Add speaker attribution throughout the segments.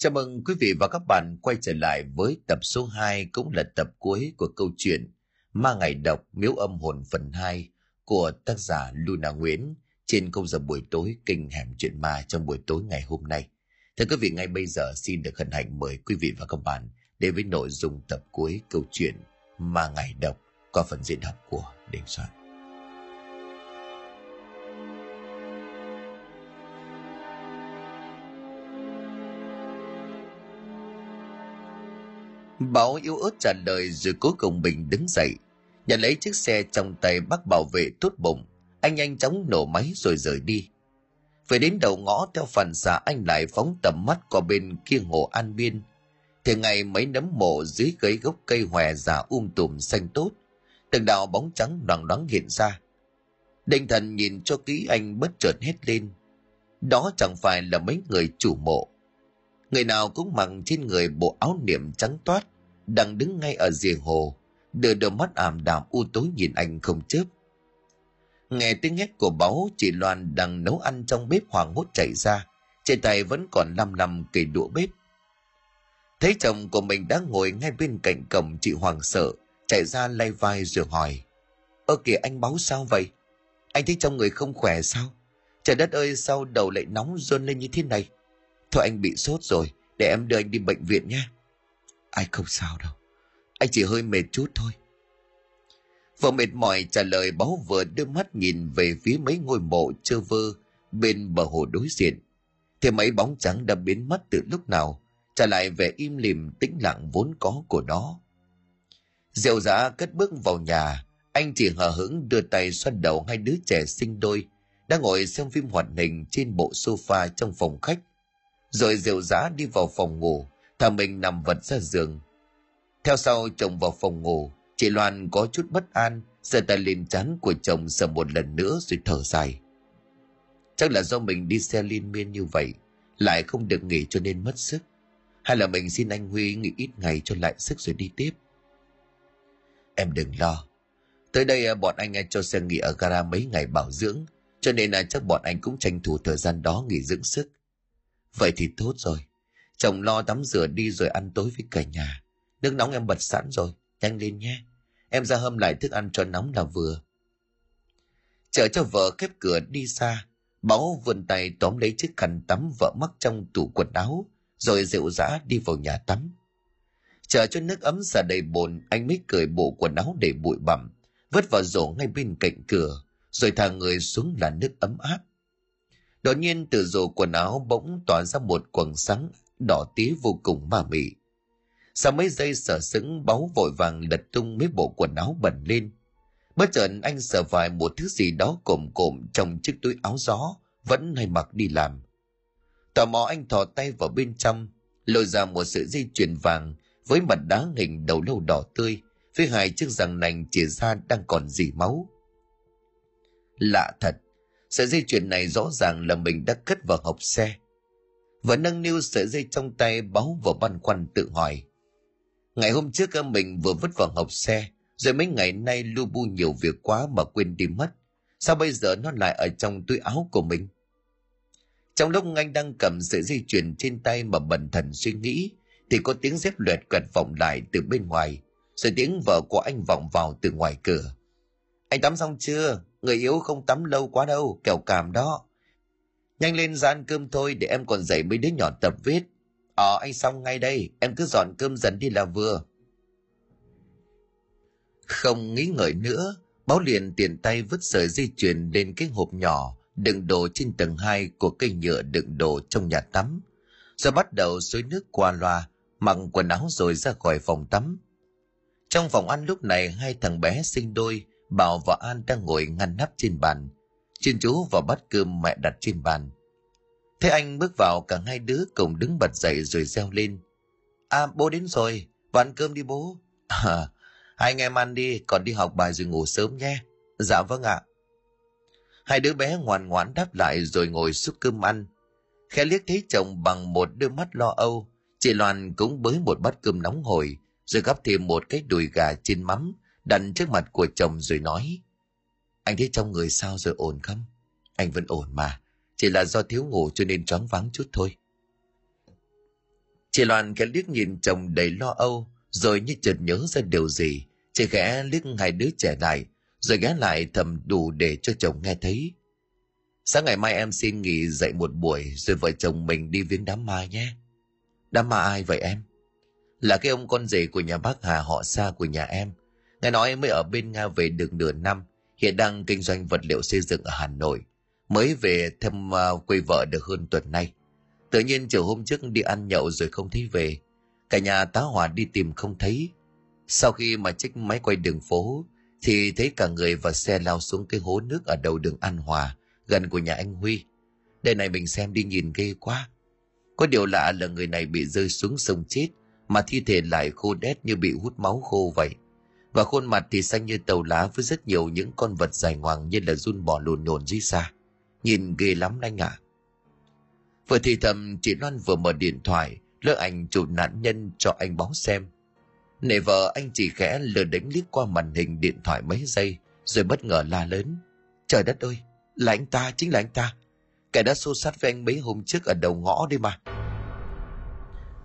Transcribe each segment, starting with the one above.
Speaker 1: Chào mừng quý vị và các bạn quay trở lại với tập số 2 cũng là tập cuối của câu chuyện Ma Ngày Độc Miếu Âm Hồn phần 2 của tác giả Luna Nguyễn trên công giờ buổi tối kinh hẻm chuyện ma trong buổi tối ngày hôm nay. Thưa quý vị, ngay bây giờ xin được hân hạnh mời quý vị và các bạn đến với nội dung tập cuối câu chuyện Ma Ngày Độc qua phần diễn đọc của Đình Soạn. Bảo yếu ớt trả lời rồi cuối cùng mình đứng dậy. Nhận lấy chiếc xe trong tay bác bảo vệ tốt bụng. Anh nhanh chóng nổ máy rồi rời đi. Về đến đầu ngõ, theo phản xạ, anh lại phóng tầm mắt qua bên kia hồ An Biên. Thì ngày mấy nấm mộ dưới gấy gốc cây hòe già um tùm xanh tốt. Từng đạo bóng trắng đoàn đoán hiện ra. Đinh thần nhìn cho kỹ anh bất chợt hết lên. Đó chẳng phải là mấy người chủ mộ Người nào cũng mặc trên người bộ áo niệm trắng toát, đang đứng ngay ở rìa hồ, đưa đôi mắt ảm đạm u tối nhìn anh không chớp. Nghe tiếng hét của báu, chị Loan đang nấu ăn trong bếp hoàng hốt chạy ra, trên tay vẫn còn lăm lăm cây đũa bếp. Thấy chồng của mình đang ngồi ngay bên cạnh cổng chị Hoàng sợ, chạy ra lay vai rồi hỏi. Ơ kìa anh báo sao vậy? Anh thấy trong người không khỏe sao? Trời đất ơi sao đầu lại nóng rôn lên như thế này? Thôi anh bị sốt rồi, để em đưa anh đi bệnh viện nhé. Anh không sao đâu, anh chỉ hơi mệt chút thôi. Vợ mệt mỏi trả lời báo vừa đưa mắt nhìn về phía mấy ngôi mộ chơ vơ bên bờ hồ đối diện. Thì mấy bóng trắng đã biến mất từ lúc nào, trả lại vẻ im lìm tĩnh lặng vốn có của nó. Diệu giã cất bước vào nhà, anh chỉ hờ hững đưa tay xoăn đầu hai đứa trẻ sinh đôi, đang ngồi xem phim hoạt hình trên bộ sofa trong phòng khách rồi rượu giá đi vào phòng ngủ thả mình nằm vật ra giường. Theo sau chồng vào phòng ngủ, chị loan có chút bất an, giơ tay lên chán của chồng sờ một lần nữa rồi thở dài. Chắc là do mình đi xe liên miên như vậy, lại không được nghỉ cho nên mất sức. Hay là mình xin anh huy nghỉ ít ngày cho lại sức rồi đi tiếp? Em đừng lo. Tới đây à, bọn anh à, cho xe nghỉ ở gara mấy ngày bảo dưỡng, cho nên là chắc bọn anh cũng tranh thủ thời gian đó nghỉ dưỡng sức. Vậy thì tốt rồi. Chồng lo tắm rửa đi rồi ăn tối với cả nhà. Nước nóng em bật sẵn rồi. Nhanh lên nhé. Em ra hâm lại thức ăn cho nóng là vừa. Chờ cho vợ khép cửa đi xa. Báo vươn tay tóm lấy chiếc khăn tắm vợ mắc trong tủ quần áo. Rồi rượu rã đi vào nhà tắm. Chờ cho nước ấm xả đầy bồn, anh mới cởi bộ quần áo để bụi bặm, vứt vào rổ ngay bên cạnh cửa, rồi thả người xuống là nước ấm áp. Đột nhiên từ rổ quần áo bỗng tỏa ra một quầng sáng đỏ tí vô cùng ma mị. Sau mấy giây sở sững báu vội vàng lật tung mấy bộ quần áo bẩn lên. Bất chợt anh sợ phải một thứ gì đó cồm cộm trong chiếc túi áo gió vẫn hay mặc đi làm. Tò mò anh thò tay vào bên trong, lôi ra một sợi dây chuyền vàng với mặt đá hình đầu lâu đỏ tươi, với hai chiếc răng nành chìa ra đang còn dì máu. Lạ thật, Sợi dây chuyền này rõ ràng là mình đã cất vào hộp xe. Và nâng niu sợi dây trong tay báo vào băn khoăn tự hỏi. Ngày hôm trước mình vừa vứt vào hộp xe, rồi mấy ngày nay lu bu nhiều việc quá mà quên đi mất. Sao bây giờ nó lại ở trong túi áo của mình? Trong lúc anh đang cầm sợi dây chuyền trên tay mà bần thần suy nghĩ, thì có tiếng dép luyện quẹt vọng lại từ bên ngoài, rồi tiếng vợ của anh vọng vào từ ngoài cửa. Anh tắm xong chưa? Người yếu không tắm lâu quá đâu, kẻo cảm đó. Nhanh lên ra ăn cơm thôi để em còn dạy mấy đứa nhỏ tập viết. Ờ anh xong ngay đây, em cứ dọn cơm dần đi là vừa. Không nghĩ ngợi nữa, báo liền tiền tay vứt sợi dây chuyền lên cái hộp nhỏ đựng đồ trên tầng 2 của cây nhựa đựng đồ trong nhà tắm. Rồi bắt đầu xối nước qua loa, mặc quần áo rồi ra khỏi phòng tắm. Trong phòng ăn lúc này hai thằng bé sinh đôi Bảo và An đang ngồi ngăn nắp trên bàn. Chuyên chú vào bát cơm mẹ đặt trên bàn. Thế anh bước vào cả hai đứa cùng đứng bật dậy rồi reo lên. À bố đến rồi, vào ăn cơm đi bố. À, hai anh em ăn đi, còn đi học bài rồi ngủ sớm nhé. Dạ vâng ạ. Hai đứa bé ngoan ngoãn đáp lại rồi ngồi xúc cơm ăn. Khẽ liếc thấy chồng bằng một đôi mắt lo âu, chị Loan cũng bới một bát cơm nóng hổi, rồi gắp thêm một cái đùi gà trên mắm, đặt trước mặt của chồng rồi nói anh thấy trong người sao rồi ổn không anh vẫn ổn mà chỉ là do thiếu ngủ cho nên choáng váng chút thôi Chị Loan khẽ liếc nhìn chồng đầy lo âu, rồi như chợt nhớ ra điều gì. Chị khẽ liếc hai đứa trẻ lại, rồi ghé lại thầm đủ để cho chồng nghe thấy. Sáng ngày mai em xin nghỉ dậy một buổi, rồi vợ chồng mình đi viếng đám ma nhé. Đám ma ai vậy em? Là cái ông con rể của nhà bác Hà họ xa của nhà em. Nghe nói mới ở bên Nga về được nửa năm, hiện đang kinh doanh vật liệu xây dựng ở Hà Nội. Mới về thăm uh, à, quê vợ được hơn tuần nay. Tự nhiên chiều hôm trước đi ăn nhậu rồi không thấy về. Cả nhà tá hỏa đi tìm không thấy. Sau khi mà trích máy quay đường phố, thì thấy cả người và xe lao xuống cái hố nước ở đầu đường An Hòa, gần của nhà anh Huy. Đây này mình xem đi nhìn ghê quá. Có điều lạ là người này bị rơi xuống sông chết, mà thi thể lại khô đét như bị hút máu khô vậy. Và khuôn mặt thì xanh như tàu lá với rất nhiều những con vật dài ngoằng như là run bò lùn nhồn dưới xa. Nhìn ghê lắm anh ạ. À. Vừa thì thầm chị Loan vừa mở điện thoại, lỡ ảnh chụp nạn nhân cho anh báo xem. Nể vợ anh chỉ khẽ lờ đánh liếc qua màn hình điện thoại mấy giây, rồi bất ngờ la lớn. Trời đất ơi, là anh ta, chính là anh ta. Kẻ đã xô sát với anh mấy hôm trước ở đầu ngõ đi mà.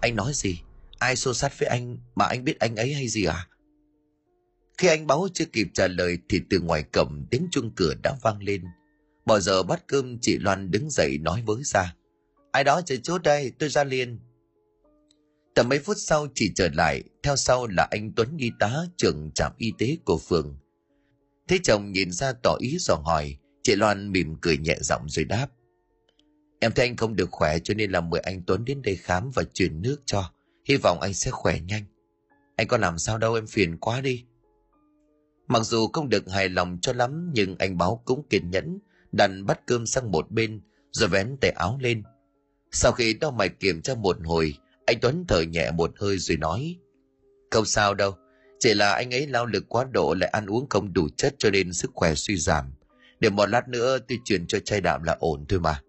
Speaker 1: Anh nói gì? Ai xô sát với anh mà anh biết anh ấy hay gì à? Khi anh báo chưa kịp trả lời thì từ ngoài cổng tiếng chuông cửa đã vang lên. Bỏ giờ bắt cơm chị Loan đứng dậy nói với ra. Ai đó chờ chốt đây, tôi ra liền. Tầm mấy phút sau chị trở lại, theo sau là anh Tuấn y tá trưởng trạm y tế của phường. Thế chồng nhìn ra tỏ ý dò hỏi, chị Loan mỉm cười nhẹ giọng rồi đáp. Em thấy anh không được khỏe cho nên là mời anh Tuấn đến đây khám và truyền nước cho. Hy vọng anh sẽ khỏe nhanh. Anh có làm sao đâu em phiền quá đi. Mặc dù không được hài lòng cho lắm nhưng anh báo cũng kiên nhẫn, đành bắt cơm sang một bên rồi vén tay áo lên. Sau khi đo mạch kiểm tra một hồi, anh Tuấn thở nhẹ một hơi rồi nói. Không sao đâu, chỉ là anh ấy lao lực quá độ lại ăn uống không đủ chất cho nên sức khỏe suy giảm. Để một lát nữa tôi chuyển cho chai đạm là ổn thôi mà.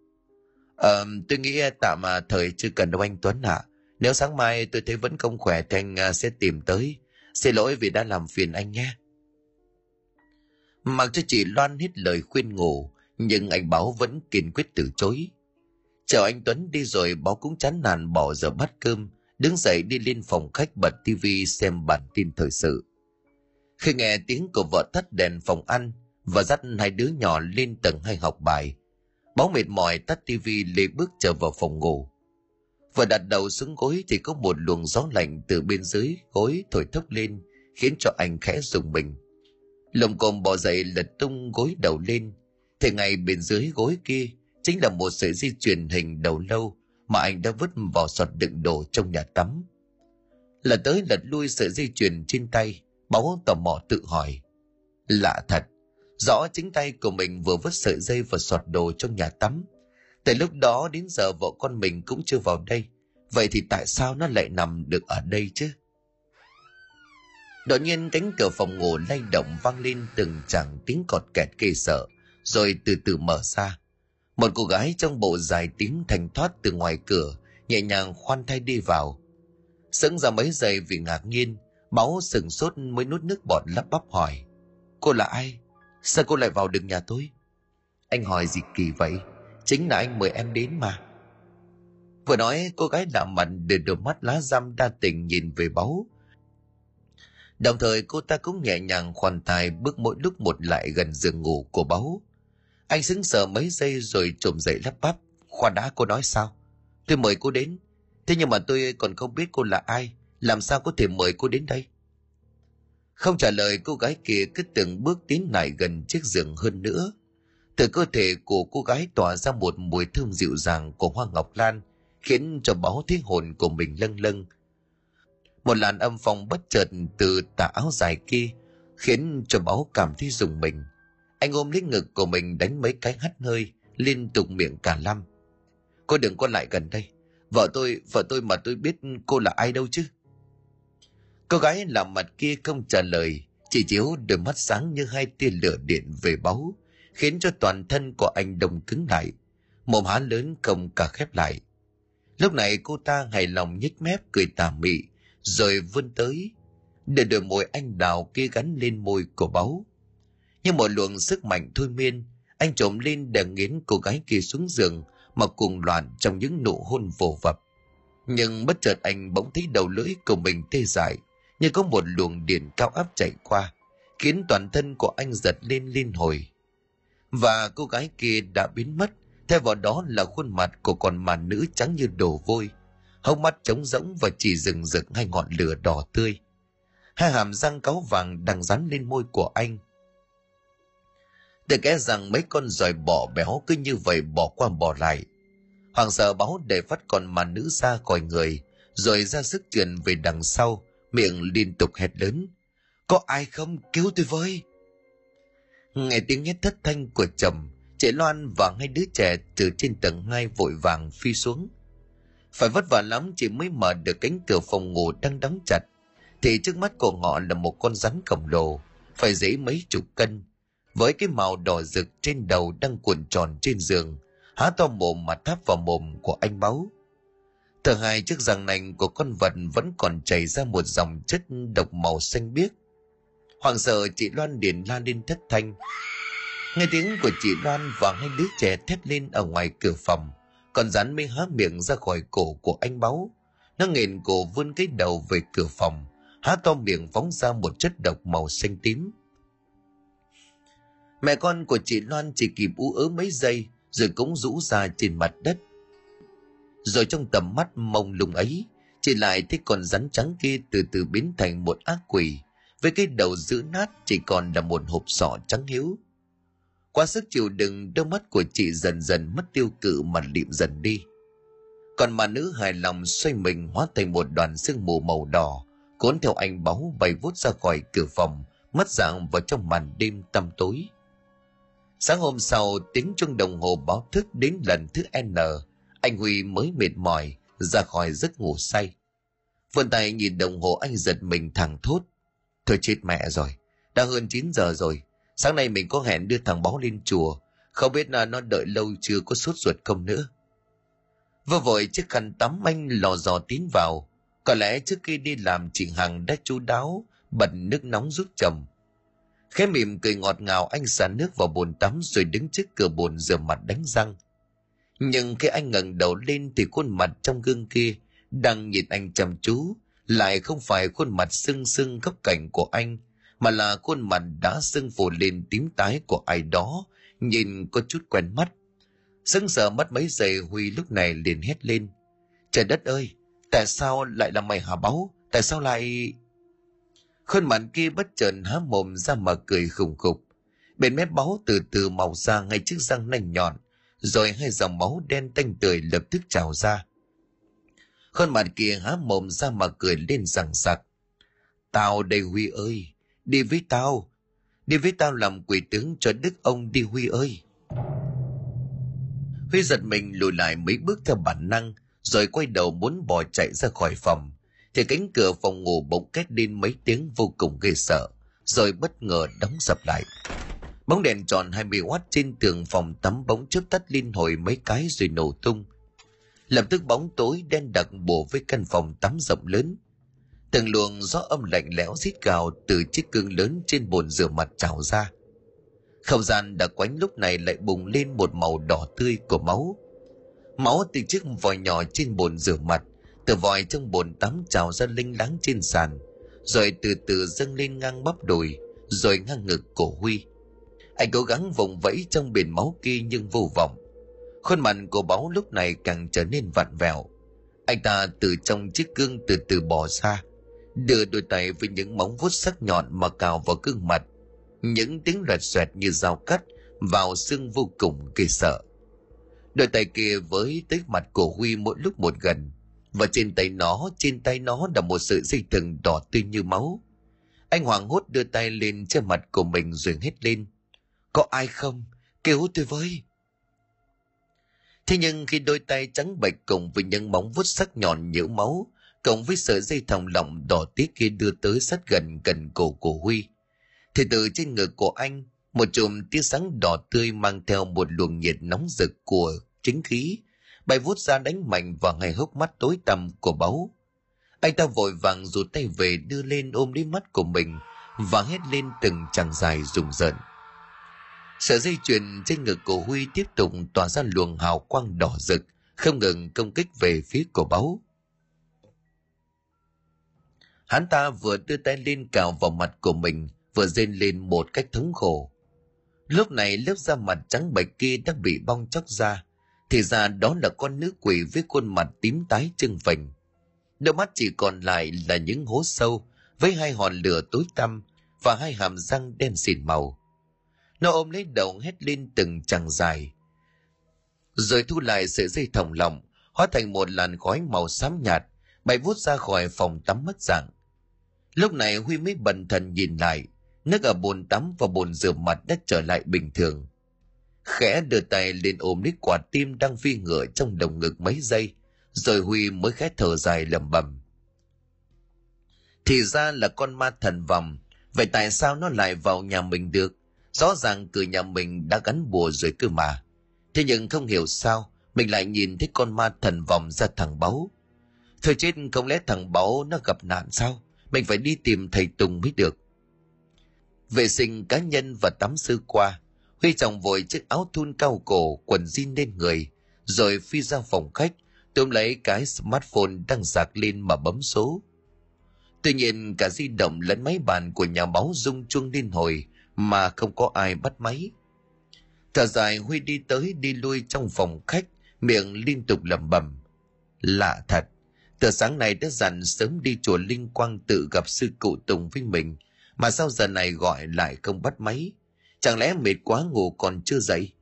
Speaker 1: Ờ, tôi nghĩ tạm mà thời chưa cần đâu anh Tuấn ạ. À. Nếu sáng mai tôi thấy vẫn không khỏe thì anh à, sẽ tìm tới. Xin lỗi vì đã làm phiền anh nhé. Mặc cho chị Loan hết lời khuyên ngủ, nhưng anh Báo vẫn kiên quyết từ chối. Chờ anh Tuấn đi rồi Báo cũng chán nản bỏ giờ bắt cơm, đứng dậy đi lên phòng khách bật tivi xem bản tin thời sự. Khi nghe tiếng của vợ tắt đèn phòng ăn và dắt hai đứa nhỏ lên tầng hay học bài, Báo mệt mỏi tắt tivi lê bước trở vào phòng ngủ. Vừa đặt đầu xuống gối thì có một luồng gió lạnh từ bên dưới gối thổi thốc lên, khiến cho anh khẽ rùng mình. Lồng cồm bò dậy lật tung gối đầu lên, thì ngay bên dưới gối kia chính là một sợi dây chuyền hình đầu lâu mà anh đã vứt vào sọt đựng đồ trong nhà tắm. Lật tới lật lui sợi dây chuyền trên tay, báu tò mò tự hỏi. Lạ thật, rõ chính tay của mình vừa vứt sợi dây vào sọt đồ trong nhà tắm. Từ lúc đó đến giờ vợ con mình cũng chưa vào đây. Vậy thì tại sao nó lại nằm được ở đây chứ? Đột nhiên cánh cửa phòng ngủ lay động vang lên từng chàng tiếng cọt kẹt kê sợ, rồi từ từ mở ra. Một cô gái trong bộ dài tím thành thoát từ ngoài cửa, nhẹ nhàng khoan thai đi vào. Sững ra mấy giây vì ngạc nhiên, máu sừng sốt mới nuốt nước bọt lắp bắp hỏi. Cô là ai? Sao cô lại vào được nhà tôi? Anh hỏi gì kỳ vậy? Chính là anh mời em đến mà. Vừa nói cô gái lạ mặt để đôi mắt lá răm đa tình nhìn về báu. Đồng thời cô ta cũng nhẹ nhàng khoan tài bước mỗi lúc một lại gần giường ngủ của báu. Anh sững sờ mấy giây rồi trồm dậy lắp bắp. Khoan đã cô nói sao? Tôi mời cô đến. Thế nhưng mà tôi còn không biết cô là ai. Làm sao có thể mời cô đến đây? Không trả lời cô gái kia cứ từng bước tiến lại gần chiếc giường hơn nữa. Từ cơ thể của cô gái tỏa ra một mùi thơm dịu dàng của hoa ngọc lan, khiến cho báo thấy hồn của mình lâng lâng. Một làn âm phong bất chợt từ tà áo dài kia, khiến cho báo cảm thấy rùng mình. Anh ôm lấy ngực của mình đánh mấy cái hắt hơi, liên tục miệng cả lăm. Cô đừng có lại gần đây. Vợ tôi, vợ tôi mà tôi biết cô là ai đâu chứ. Cô gái làm mặt kia không trả lời, chỉ chiếu đôi mắt sáng như hai tia lửa điện về báu, khiến cho toàn thân của anh đông cứng lại. Mồm há lớn không cả khép lại. Lúc này cô ta hài lòng nhếch mép cười tà mị, rồi vươn tới, để đôi môi anh đào kia gắn lên môi của báu. Như một luồng sức mạnh thôi miên, anh trộm lên để nghiến cô gái kia xuống giường mà cùng loạn trong những nụ hôn vồ vập. Nhưng bất chợt anh bỗng thấy đầu lưỡi của mình tê dại, như có một luồng điện cao áp chạy qua, khiến toàn thân của anh giật lên liên hồi. Và cô gái kia đã biến mất, thay vào đó là khuôn mặt của con mà nữ trắng như đổ vôi, hốc mắt trống rỗng và chỉ rừng rực hai ngọn lửa đỏ tươi. Hai hàm răng cáu vàng đang dán lên môi của anh. Từ kẽ rằng mấy con giòi bỏ béo cứ như vậy bỏ qua bỏ lại. Hoàng sợ báo để phát con mà nữ ra khỏi người, rồi ra sức truyền về đằng sau, miệng liên tục hét lớn. Có ai không cứu tôi với? Nghe tiếng hét thất thanh của chồng, chị Loan và hai đứa trẻ từ trên tầng hai vội vàng phi xuống. Phải vất vả lắm chị mới mở được cánh cửa phòng ngủ đang đóng chặt, thì trước mắt của họ là một con rắn khổng lồ, phải dễ mấy chục cân, với cái màu đỏ rực trên đầu đang cuộn tròn trên giường, há to mồm mà tháp vào mồm của anh báu Thở hai chiếc răng nành của con vật vẫn còn chảy ra một dòng chất độc màu xanh biếc. Hoàng sợ chị Loan điền la lên thất thanh. Nghe tiếng của chị Loan và hai đứa trẻ thét lên ở ngoài cửa phòng, còn rắn mới há miệng ra khỏi cổ của anh báu. Nó nghền cổ vươn cái đầu về cửa phòng, há to miệng phóng ra một chất độc màu xanh tím. Mẹ con của chị Loan chỉ kịp ú ớ mấy giây rồi cũng rũ ra trên mặt đất. Rồi trong tầm mắt mông lung ấy, chị lại thấy con rắn trắng kia từ từ biến thành một ác quỷ, với cái đầu giữ nát chỉ còn là một hộp sọ trắng hiếu. Qua sức chịu đựng, đôi mắt của chị dần dần mất tiêu cự mà lịm dần đi. Còn mà nữ hài lòng xoay mình hóa thành một đoàn sương mù màu đỏ, cuốn theo anh báu bay vút ra khỏi cửa phòng, mất dạng vào trong màn đêm tăm tối. Sáng hôm sau, tiếng chuông đồng hồ báo thức đến lần thứ N, anh Huy mới mệt mỏi, ra khỏi giấc ngủ say. Vươn tay nhìn đồng hồ anh giật mình thẳng thốt. Thôi chết mẹ rồi, đã hơn 9 giờ rồi. Sáng nay mình có hẹn đưa thằng báo lên chùa, không biết là nó đợi lâu chưa có sốt ruột không nữa. Vừa vội chiếc khăn tắm anh lò dò tiến vào. Có lẽ trước khi đi làm chị Hằng đã chú đáo, bật nước nóng giúp chồng Khẽ mỉm cười ngọt ngào anh xả nước vào bồn tắm rồi đứng trước cửa bồn rửa mặt đánh răng. Nhưng khi anh ngẩng đầu lên thì khuôn mặt trong gương kia đang nhìn anh chăm chú, lại không phải khuôn mặt sưng sưng góc cạnh của anh, mà là khuôn mặt đã sưng phù lên tím tái của ai đó, nhìn có chút quen mắt. Sưng sờ mất mấy giây Huy lúc này liền hét lên. Trời đất ơi, tại sao lại là mày hả báu? Tại sao lại... Khuôn mặt kia bất chợt há mồm ra mà cười khùng khục. Bên mép máu từ từ màu ra ngay chiếc răng nanh nhọn, rồi hai dòng máu đen tanh tươi lập tức trào ra. Khuôn mặt kia há mồm ra mà cười lên rằng sặc. Tao đây Huy ơi, đi với tao. Đi với tao làm quỷ tướng cho đức ông đi Huy ơi. Huy giật mình lùi lại mấy bước theo bản năng, rồi quay đầu muốn bỏ chạy ra khỏi phòng thì cánh cửa phòng ngủ bỗng két lên mấy tiếng vô cùng ghê sợ, rồi bất ngờ đóng sập lại. Bóng đèn tròn 20W trên tường phòng tắm bóng chớp tắt liên hồi mấy cái rồi nổ tung. Lập tức bóng tối đen đặc bổ với căn phòng tắm rộng lớn. Từng luồng gió âm lạnh lẽo rít gào từ chiếc gương lớn trên bồn rửa mặt trào ra. Không gian đã quánh lúc này lại bùng lên một màu đỏ tươi của máu. Máu từ chiếc vòi nhỏ trên bồn rửa mặt, từ vòi trong bồn tắm trào ra linh láng trên sàn, rồi từ từ dâng lên ngang bắp đùi, rồi ngang ngực cổ huy anh cố gắng vùng vẫy trong biển máu kia nhưng vô vọng khuôn mặt của báu lúc này càng trở nên vặn vẹo anh ta từ trong chiếc gương từ từ bỏ ra đưa đôi tay với những móng vuốt sắc nhọn mà cào vào gương mặt. Những tiếng loẹt xoẹt như dao cắt vào xương vô cùng kỳ sợ. Đôi tay kia với tới mặt của huy mỗi lúc một gần, và trên tay nó, trên tay nó là một sợi dây thừng đỏ tươi như máu. Anh hoàng hốt đưa tay lên trên mặt của mình rồi hết lên. Có ai không? Cứu tôi với. Thế nhưng khi đôi tay trắng bệch cùng với những móng vuốt sắc nhọn nhiễu máu cộng với sợi dây thòng lọng đỏ tía kia đưa tới sát gần gần cổ của huy thì từ trên ngực của anh một chùm tia sáng đỏ tươi mang theo một luồng nhiệt nóng rực của chính khí bay vút ra đánh mạnh vào ngay hốc mắt tối tăm của báu. Anh ta vội vàng rụt tay về đưa lên ôm lấy mắt của mình và hét lên từng chàng dài rùng rợn. Sợi dây chuyền trên ngực của Huy tiếp tục tỏa ra luồng hào quang đỏ rực, không ngừng công kích về phía của báu. Hắn ta vừa đưa tay lên cào vào mặt của mình, vừa rên lên một cách thống khổ. Lúc này lớp da mặt trắng bệch kia đã bị bong chóc ra, thì ra đó là con nữ quỷ với khuôn mặt tím tái trưng phình. Đôi mắt chỉ còn lại là những hố sâu với hai hòn lửa tối tăm và hai hàm răng đen xỉn màu. Nó ôm lấy đầu hét lên từng chằng dài. Rồi thu lại sợi dây thòng lọng, hóa thành một làn khói màu xám nhạt, bay vút ra khỏi phòng tắm mất dạng. Lúc này Huy mới bần thần nhìn lại, nước ở bồn tắm và bồn rửa mặt đã trở lại bình thường. Khẽ đưa tay lên ôm lấy quả tim đang phi ngựa trong đồng ngực mấy giây, rồi Huy mới khẽ thở dài lầm bầm. Thì ra là con ma thần vòng, vậy tại sao nó lại vào nhà mình được? Rõ ràng cửa nhà mình đã gắn bùa rồi cơ mà. Thế nhưng không hiểu sao, mình lại nhìn thấy con ma thần vòng ra thằng báu. Thôi chết không lẽ thằng báu nó gặp nạn sao? Mình phải đi tìm thầy Tùng mới được. Vệ sinh cá nhân và tắm sư qua, Huy chồng vội chiếc áo thun cao cổ, quần jean lên người, rồi phi ra phòng khách, tôm lấy cái smartphone đang sạc lên mà bấm số. Tuy nhiên cả di động lẫn máy bàn của nhà báo rung chuông liên hồi mà không có ai bắt máy. Thở dài Huy đi tới đi lui trong phòng khách, miệng liên tục lẩm bẩm. Lạ thật, từ sáng nay đã dặn sớm đi chùa Linh Quang tự gặp sư cụ Tùng với mình, mà sao giờ này gọi lại không bắt máy? Chẳng lẽ mệt quá ngủ còn chưa dậy?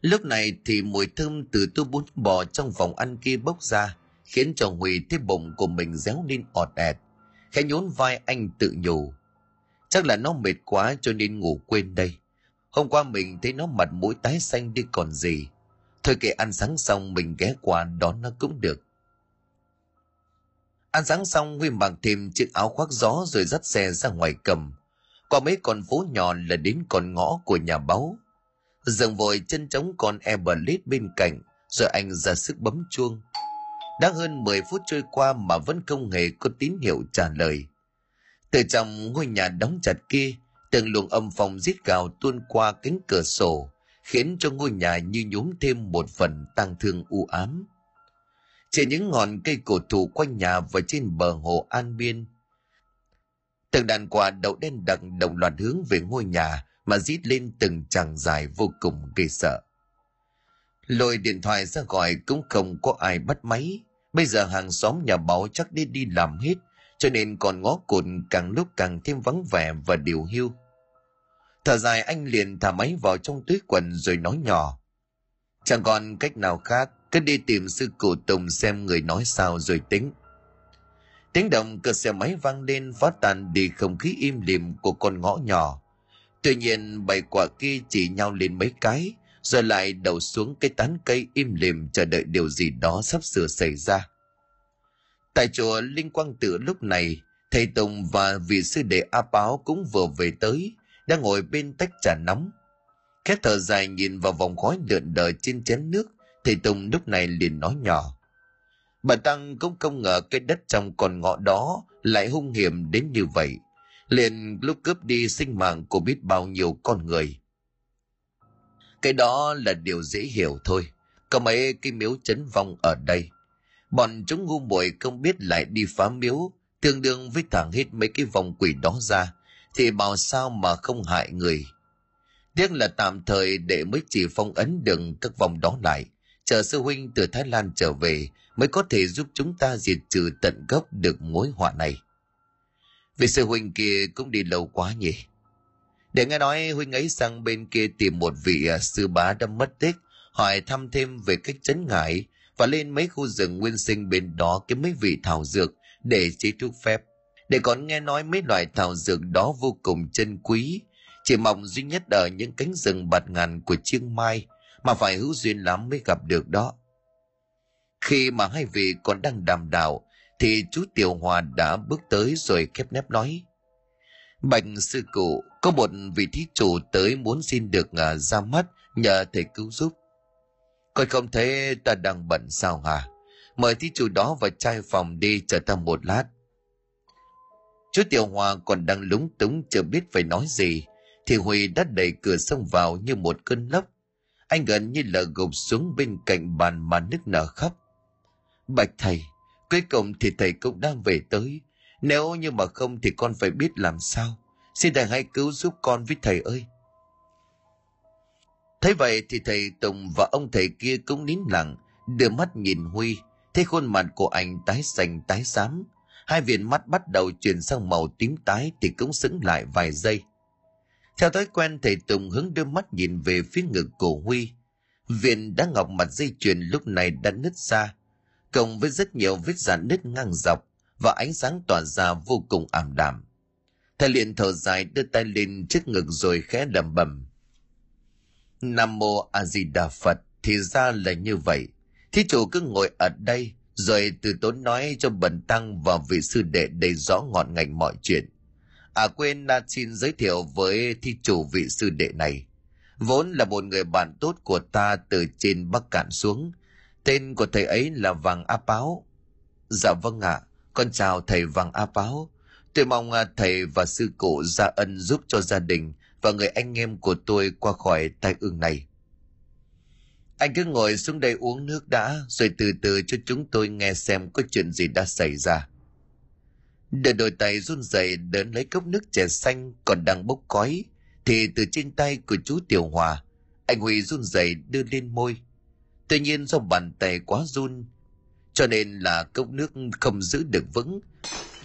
Speaker 1: Lúc này thì mùi thơm từ tô bún bò trong phòng ăn kia bốc ra, khiến cho Huy thấy bụng của mình réo lên ọt ẹt. Khẽ nhún vai anh tự nhủ. Chắc là nó mệt quá cho nên ngủ quên đây. Hôm qua mình thấy nó mặt mũi tái xanh đi còn gì. Thôi kệ ăn sáng xong mình ghé qua đón nó cũng được. Ăn sáng xong Huy mặc thêm chiếc áo khoác gió rồi dắt xe ra ngoài cầm. Qua mấy con phố nhỏ là đến con ngõ của nhà báu. Dừng vội chân trống con Everlit bên cạnh rồi anh ra sức bấm chuông. Đã hơn 10 phút trôi qua mà vẫn không hề có tín hiệu trả lời. Từ trong ngôi nhà đóng chặt kia, từng luồng âm phòng rít gào tuôn qua cánh cửa sổ, khiến cho ngôi nhà như nhúm thêm một phần tang thương u ám. Trên những ngọn cây cổ thụ quanh nhà và trên bờ hồ An Biên, từng đàn quà đậu đen đặc đồng loạt hướng về ngôi nhà mà rít lên từng chàng dài vô cùng ghê sợ. Lôi điện thoại ra gọi cũng không có ai bắt máy. Bây giờ hàng xóm nhà báo chắc đi đi làm hết, cho nên còn ngó cụt càng lúc càng thêm vắng vẻ và điều hưu. Thở dài anh liền thả máy vào trong túi quần rồi nói nhỏ. Chẳng còn cách nào khác, cứ đi tìm sư cụ Tùng xem người nói sao rồi tính. Tiếng động cửa xe máy vang lên phá tan đi không khí im lìm của con ngõ nhỏ. Tuy nhiên bảy quả kia chỉ nhau lên mấy cái, rồi lại đầu xuống cái tán cây im lìm chờ đợi điều gì đó sắp sửa xảy ra. Tại chùa Linh Quang Tự lúc này, thầy Tùng và vị sư đệ A Báo cũng vừa về tới, đang ngồi bên tách trà nóng. Khét thở dài nhìn vào vòng khói lượn đờ trên chén nước, thầy Tùng lúc này liền nói nhỏ. Bà Tăng cũng không ngờ cái đất trong con ngõ đó lại hung hiểm đến như vậy. Liền lúc cướp đi sinh mạng của biết bao nhiêu con người. Cái đó là điều dễ hiểu thôi. Có mấy cái miếu chấn vong ở đây. Bọn chúng ngu muội không biết lại đi phá miếu, tương đương với thẳng hết mấy cái vòng quỷ đó ra, thì bảo sao mà không hại người. Tiếc là tạm thời để mới chỉ phong ấn đừng các vòng đó lại, chờ sư huynh từ Thái Lan trở về mới có thể giúp chúng ta diệt trừ tận gốc được mối họa này. Vì sư huynh kia cũng đi lâu quá nhỉ. Để nghe nói huynh ấy sang bên kia tìm một vị à, sư bá đã mất tích, hỏi thăm thêm về cách chấn ngại và lên mấy khu rừng nguyên sinh bên đó kiếm mấy vị thảo dược để chế thuốc phép. Để còn nghe nói mấy loại thảo dược đó vô cùng chân quý, chỉ mong duy nhất ở những cánh rừng bạt ngàn của Chiang Mai mà phải hữu duyên lắm mới gặp được đó. Khi mà hai vị còn đang đàm đạo, thì chú Tiểu Hòa đã bước tới rồi khép nép nói. Bạch sư cụ, có một vị thí chủ tới muốn xin được à, ra mắt nhờ thầy cứu giúp. Coi không thấy ta đang bận sao hả? Mời thí chủ đó vào trai phòng đi chờ ta một lát. Chú Tiểu Hòa còn đang lúng túng chưa biết phải nói gì, thì Huy đã đẩy cửa xông vào như một cơn lốc. Anh gần như là gục xuống bên cạnh bàn mà nức nở khóc. Bạch thầy, Cuối cùng thì thầy cũng đang về tới. Nếu như mà không thì con phải biết làm sao. Xin thầy hãy cứu giúp con với thầy ơi. Thấy vậy thì thầy Tùng và ông thầy kia cũng nín lặng, đưa mắt nhìn Huy, thấy khuôn mặt của anh tái xanh tái xám. Hai viên mắt bắt đầu chuyển sang màu tím tái thì cũng sững lại vài giây. Theo thói quen thầy Tùng hướng đôi mắt nhìn về phía ngực cổ Huy. Viên đã ngọc mặt dây chuyền lúc này đã nứt ra, cộng với rất nhiều vết dạn nứt ngang dọc và ánh sáng tỏa ra vô cùng ảm đạm. Thầy liền thở dài đưa tay lên trước ngực rồi khẽ đầm bầm Nam mô A Di Đà Phật thì ra là như vậy. Thí chủ cứ ngồi ở đây rồi từ tốn nói cho bần tăng và vị sư đệ đầy rõ ngọn ngành mọi chuyện. À quên là xin giới thiệu với thi chủ vị sư đệ này. Vốn là một người bạn tốt của ta từ trên Bắc Cạn xuống. Tên của thầy ấy là Vàng A Páo. Dạ vâng ạ, con chào thầy Vàng A Páo. Tôi mong à, thầy và sư cụ ra ân giúp cho gia đình và người anh em của tôi qua khỏi tai ương này. Anh cứ ngồi xuống đây uống nước đã, rồi từ từ cho chúng tôi nghe xem có chuyện gì đã xảy ra. Đợi đôi tay run rẩy đến lấy cốc nước chè xanh còn đang bốc khói, thì từ trên tay của chú Tiểu Hòa, anh Huy run rẩy đưa lên môi. Tuy nhiên do bàn tay quá run, cho nên là cốc nước không giữ được vững,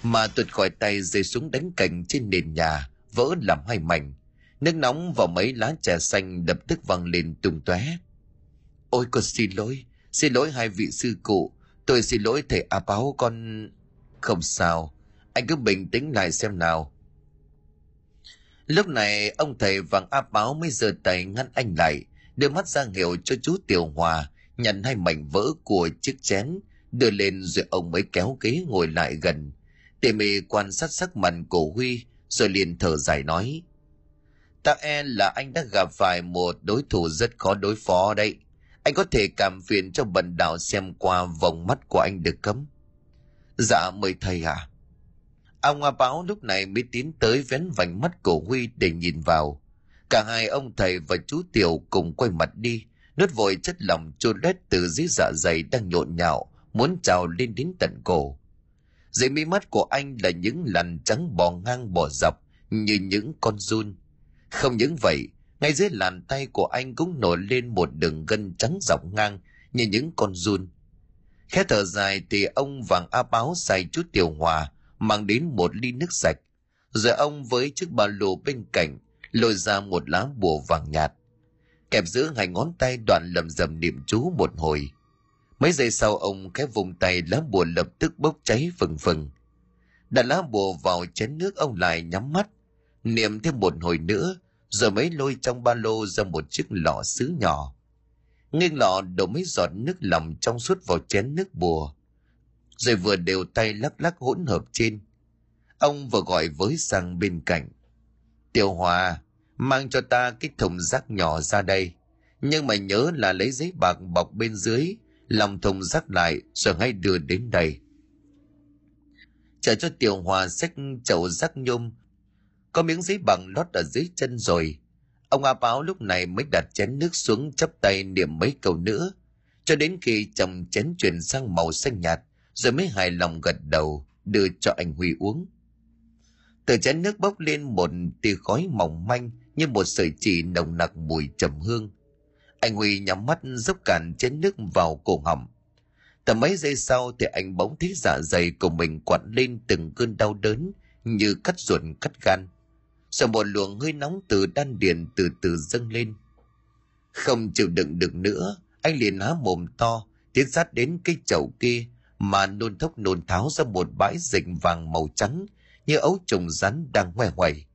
Speaker 1: mà tuột khỏi tay rơi xuống đánh cành trên nền nhà, vỡ làm hai mảnh. Nước nóng và mấy lá trà xanh lập tức văng lên tung tóe. Ôi con xin lỗi, xin lỗi hai vị sư cụ, tôi xin lỗi thầy A Báo con... Không sao, anh cứ bình tĩnh lại xem nào. Lúc này ông thầy vàng A Báo mới giơ tay ngăn anh lại, đưa mắt ra hiệu cho chú Tiểu Hòa nhận hai mảnh vỡ của chiếc chén, đưa lên rồi ông mới kéo ghế ngồi lại gần. Tỉ mỉ quan sát sắc mặt của Huy, rồi liền thở dài nói. Ta e là anh đã gặp phải một đối thủ rất khó đối phó đây. Anh có thể cảm phiền cho bần đạo xem qua vòng mắt của anh được cấm. Dạ mời thầy à. Ông a Báo lúc này mới tiến tới vén vành mắt của Huy để nhìn vào. Cả hai ông thầy và chú Tiểu cùng quay mặt đi, nuốt vội chất lòng chôn lết từ dưới dạ dày đang nhộn nhạo, muốn trào lên đến tận cổ. Dưới mí mắt của anh là những lằn trắng bò ngang bò dọc như những con run. Không những vậy, ngay dưới làn tay của anh cũng nổi lên một đường gân trắng dọc ngang như những con run. Khẽ thở dài thì ông vàng A báo xài chút tiểu hòa mang đến một ly nước sạch. Rồi ông với chiếc ba lô bên cạnh, lôi ra một lá bùa vàng nhạt. Kẹp giữa hai ngón tay đoạn lầm rầm niệm chú một hồi. Mấy giây sau ông khép vùng tay, lá bùa lập tức bốc cháy phừng phừng. Đặt lá bùa vào chén nước, ông lại nhắm mắt. Niệm thêm một hồi nữa, rồi mới lôi trong ba lô ra một chiếc lọ sứ nhỏ. Nghiêng lọ đổ mấy giọt nước lòng trong suốt vào chén nước bùa. Rồi vừa đều tay lắc lắc hỗn hợp trên. Ông vừa gọi với sang bên cạnh. Tiểu Hòa, mang cho ta cái thùng rác nhỏ ra đây. Nhưng mà nhớ là lấy giấy bạc bọc bên dưới, lòng thùng rác lại rồi hãy đưa đến đây. Chờ cho Tiểu Hòa xách chậu rác nhôm có miếng giấy bằng lót ở dưới chân rồi. Ông A Báo lúc này mới đặt chén nước xuống chắp tay niệm mấy câu nữa. Cho đến khi chồng chén chuyển sang màu xanh nhạt, rồi mới hài lòng gật đầu, đưa cho anh Huy uống. Từ chén nước bốc lên một tia khói mỏng manh như một sợi chỉ nồng nặc mùi trầm hương. Anh Huy nhắm mắt dốc cạn chén nước vào cổ họng. Tầm mấy giây sau thì anh bỗng thấy dạ dày của mình quặn lên từng cơn đau đớn như cắt ruột cắt gan rồi một luồng hơi nóng từ đan điền từ từ dâng lên không chịu đựng được nữa anh liền há mồm to tiến sát đến cái chậu kia mà nôn thốc nôn tháo ra một bãi dịch vàng màu trắng như ấu trùng rắn đang ngoe hoài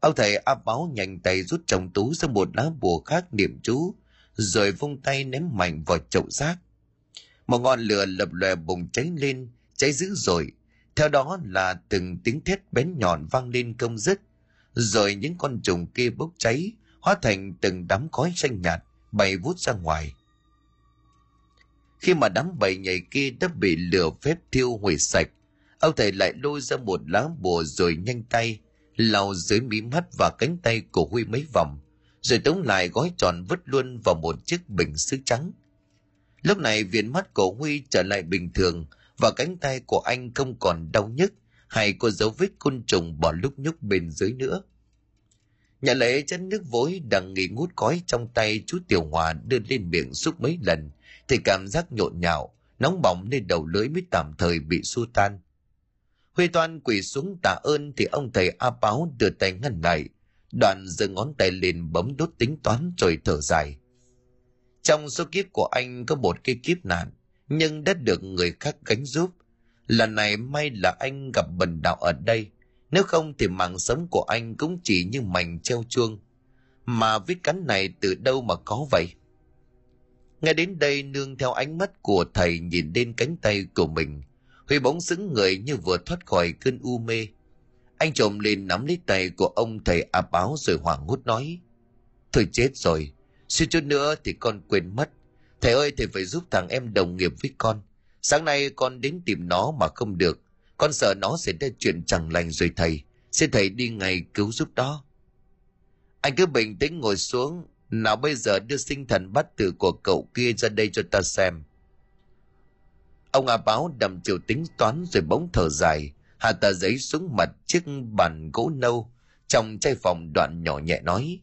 Speaker 1: ông thầy áp báo nhanh tay rút trong túi ra một lá bùa khác niệm chú, rồi vung tay ném mạnh vào chậu rác. Một ngọn lửa lập lòe bùng cháy lên, cháy dữ dội. Theo đó là từng tiếng thét bén nhọn vang lên công dứt rồi những con trùng kia bốc cháy, hóa thành từng đám khói xanh nhạt bay vút ra ngoài khi mà đám bầy nhảy kia đã bị lửa phép thiêu hủy sạch, ông thầy lại lôi ra một lá bùa rồi nhanh tay lau dưới mí mắt và cánh tay của huy mấy vòng, rồi tống lại gói tròn vứt luôn vào một chiếc bình sứ trắng lúc này viền mắt của huy trở lại bình thường và cánh tay của anh không còn đau nhức, hay có dấu vết côn trùng bỏ lúc nhúc bên dưới nữa. Nhà lễ chân nước vối đang nghỉ ngút cói trong tay chú Tiểu Hòa đưa lên miệng xúc mấy lần thì cảm giác nhộn nhạo, nóng bỏng nên đầu lưỡi mới tạm thời bị xua tan. Huy Toan quỳ xuống tạ ơn thì ông thầy A Báo đưa tay ngăn lại, đoạn giơ ngón tay lên bấm đốt tính toán rồi thở dài. Trong số kiếp của anh có một cái kiếp nạn, nhưng đã được người khác gánh giúp. Lần này may là anh gặp bần đạo ở đây, nếu không thì mạng sống của anh cũng chỉ như mảnh treo chuông. Mà vết cắn này từ đâu mà có vậy? Nghe đến đây nương theo ánh mắt của thầy nhìn lên cánh tay của mình, Huy bóng xứng người như vừa thoát khỏi cơn u mê. Anh trộm lên nắm lấy tay của ông thầy áp áo rồi hoảng hốt nói. Thôi chết rồi, suy chút nữa thì con quên mất. Thầy ơi thầy phải giúp thằng em đồng nghiệp với con. Sáng nay con đến tìm nó mà không được. Con sợ nó sẽ ra chuyện chẳng lành rồi thầy. Xin thầy đi ngay cứu giúp đó. Anh cứ bình tĩnh ngồi xuống. Nào bây giờ đưa sinh thần bắt tử của cậu kia ra đây cho ta xem. Ông A Báo đầm chiều tính toán rồi bỗng thở dài, hạ tờ giấy xuống mặt chiếc bàn gỗ nâu, trong chai phòng đoạn nhỏ nhẹ nói.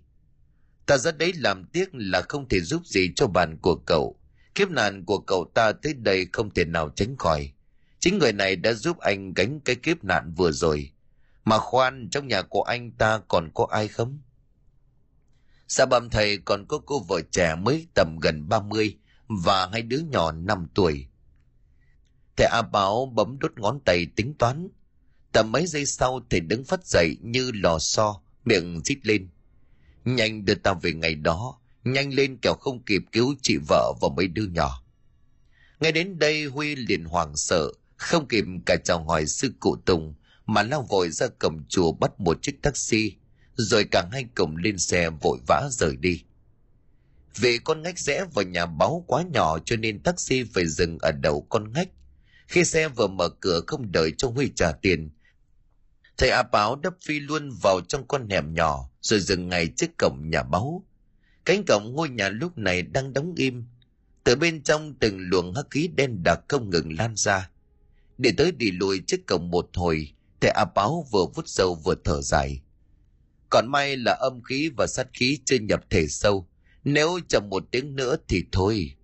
Speaker 1: Ta ra đấy làm tiếc là không thể giúp gì cho bàn của cậu. Kiếp nạn của cậu ta tới đây không thể nào tránh khỏi. Chính người này đã giúp anh gánh cái kiếp nạn vừa rồi. Mà khoan, trong nhà của anh ta còn có ai không? Sa bầm thầy còn có cô vợ trẻ mới tầm gần 30 và hai đứa nhỏ 5 tuổi. Thầy A Báo bấm đốt ngón tay tính toán. Tầm mấy giây sau thầy đứng phát dậy như lò xo, miệng rít lên. Nhanh đưa tao về ngày đó, nhanh lên kẻo không kịp cứu chị vợ và mấy đứa nhỏ. Ngay đến đây Huy liền hoảng sợ, không kịp cả chào hỏi sư cụ Tùng, mà lao vội ra cầm chùa bắt một chiếc taxi, rồi cả hai cùng lên xe vội vã rời đi. Vì con ngách rẽ vào nhà báo quá nhỏ cho nên taxi phải dừng ở đầu con ngách. Khi xe vừa mở cửa không đợi cho Huy trả tiền, thầy A Báo đắp phi luôn vào trong con hẻm nhỏ rồi dừng ngay trước cổng nhà báo. Cánh cổng ngôi nhà lúc này đang đóng im. Từ bên trong từng luồng hắc khí đen đặc không ngừng lan ra. Để tới đi lùi trước cổng một hồi, thầy A Báo vừa vút sâu vừa thở dài. Còn may là âm khí và sát khí chưa nhập thể sâu. Nếu chậm một tiếng nữa thì thôi.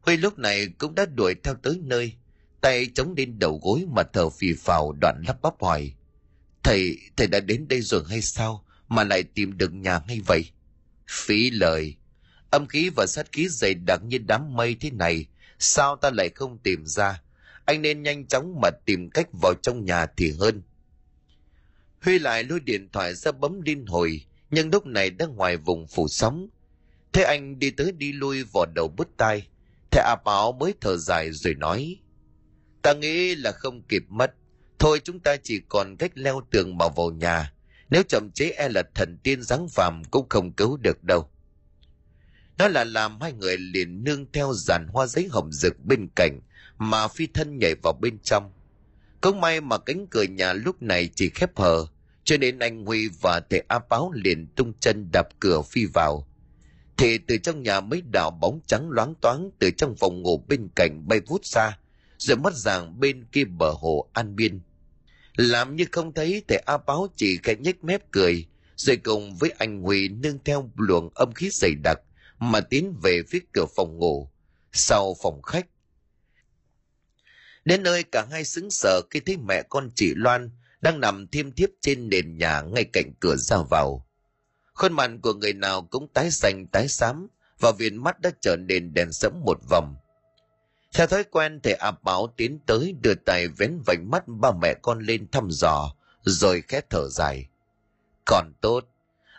Speaker 1: Huy lúc này cũng đã đuổi theo tới nơi. Tay chống lên đầu gối mà thở phì phào đoạn lắp bắp hỏi. Thầy, thầy đã đến đây rồi hay sao? Mà lại tìm được nhà ngay vậy? Phí lời. Âm khí và sát khí dày đặc như đám mây thế này. Sao ta lại không tìm ra? Anh nên nhanh chóng mà tìm cách vào trong nhà thì hơn. Huy lại lôi điện thoại ra bấm liên hồi, nhưng lúc này đang ngoài vùng phủ sóng. Thế anh đi tới đi lui vò đầu bứt tai. Thế A Bảo mới thở dài rồi nói. Ta nghĩ là không kịp mất. Thôi chúng ta chỉ còn cách leo tường mà vào nhà. Nếu chậm chế e là thần tiên giáng phàm cũng không cứu được đâu. Nó là làm hai người liền nương theo dàn hoa giấy hồng rực bên cạnh mà phi thân nhảy vào bên trong. Cũng may mà cánh cửa nhà lúc này chỉ khép hờ, cho nên anh Huy và thầy A Báo liền tung chân đạp cửa phi vào. Thì từ trong nhà mấy đạo bóng trắng loáng toáng từ trong phòng ngủ bên cạnh bay vút xa, rồi mất dạng bên kia bờ hồ An Biên. Làm như không thấy thầy A Báo chỉ khẽ nhếch mép cười, rồi cùng với anh Huy nương theo luồng âm khí dày đặc mà tiến về phía cửa phòng ngủ, sau phòng khách. Đến nơi cả hai xứng sở khi thấy mẹ con chị Loan đang nằm thiêm thiếp trên nền nhà ngay cạnh cửa ra vào. Khuôn mặt của người nào cũng tái xanh tái xám và viền mắt đã trở nên đèn sẫm một vòng. Theo thói quen thầy áp báo tiến tới đưa tay vén vành mắt ba mẹ con lên thăm dò, rồi khét thở dài. Còn tốt,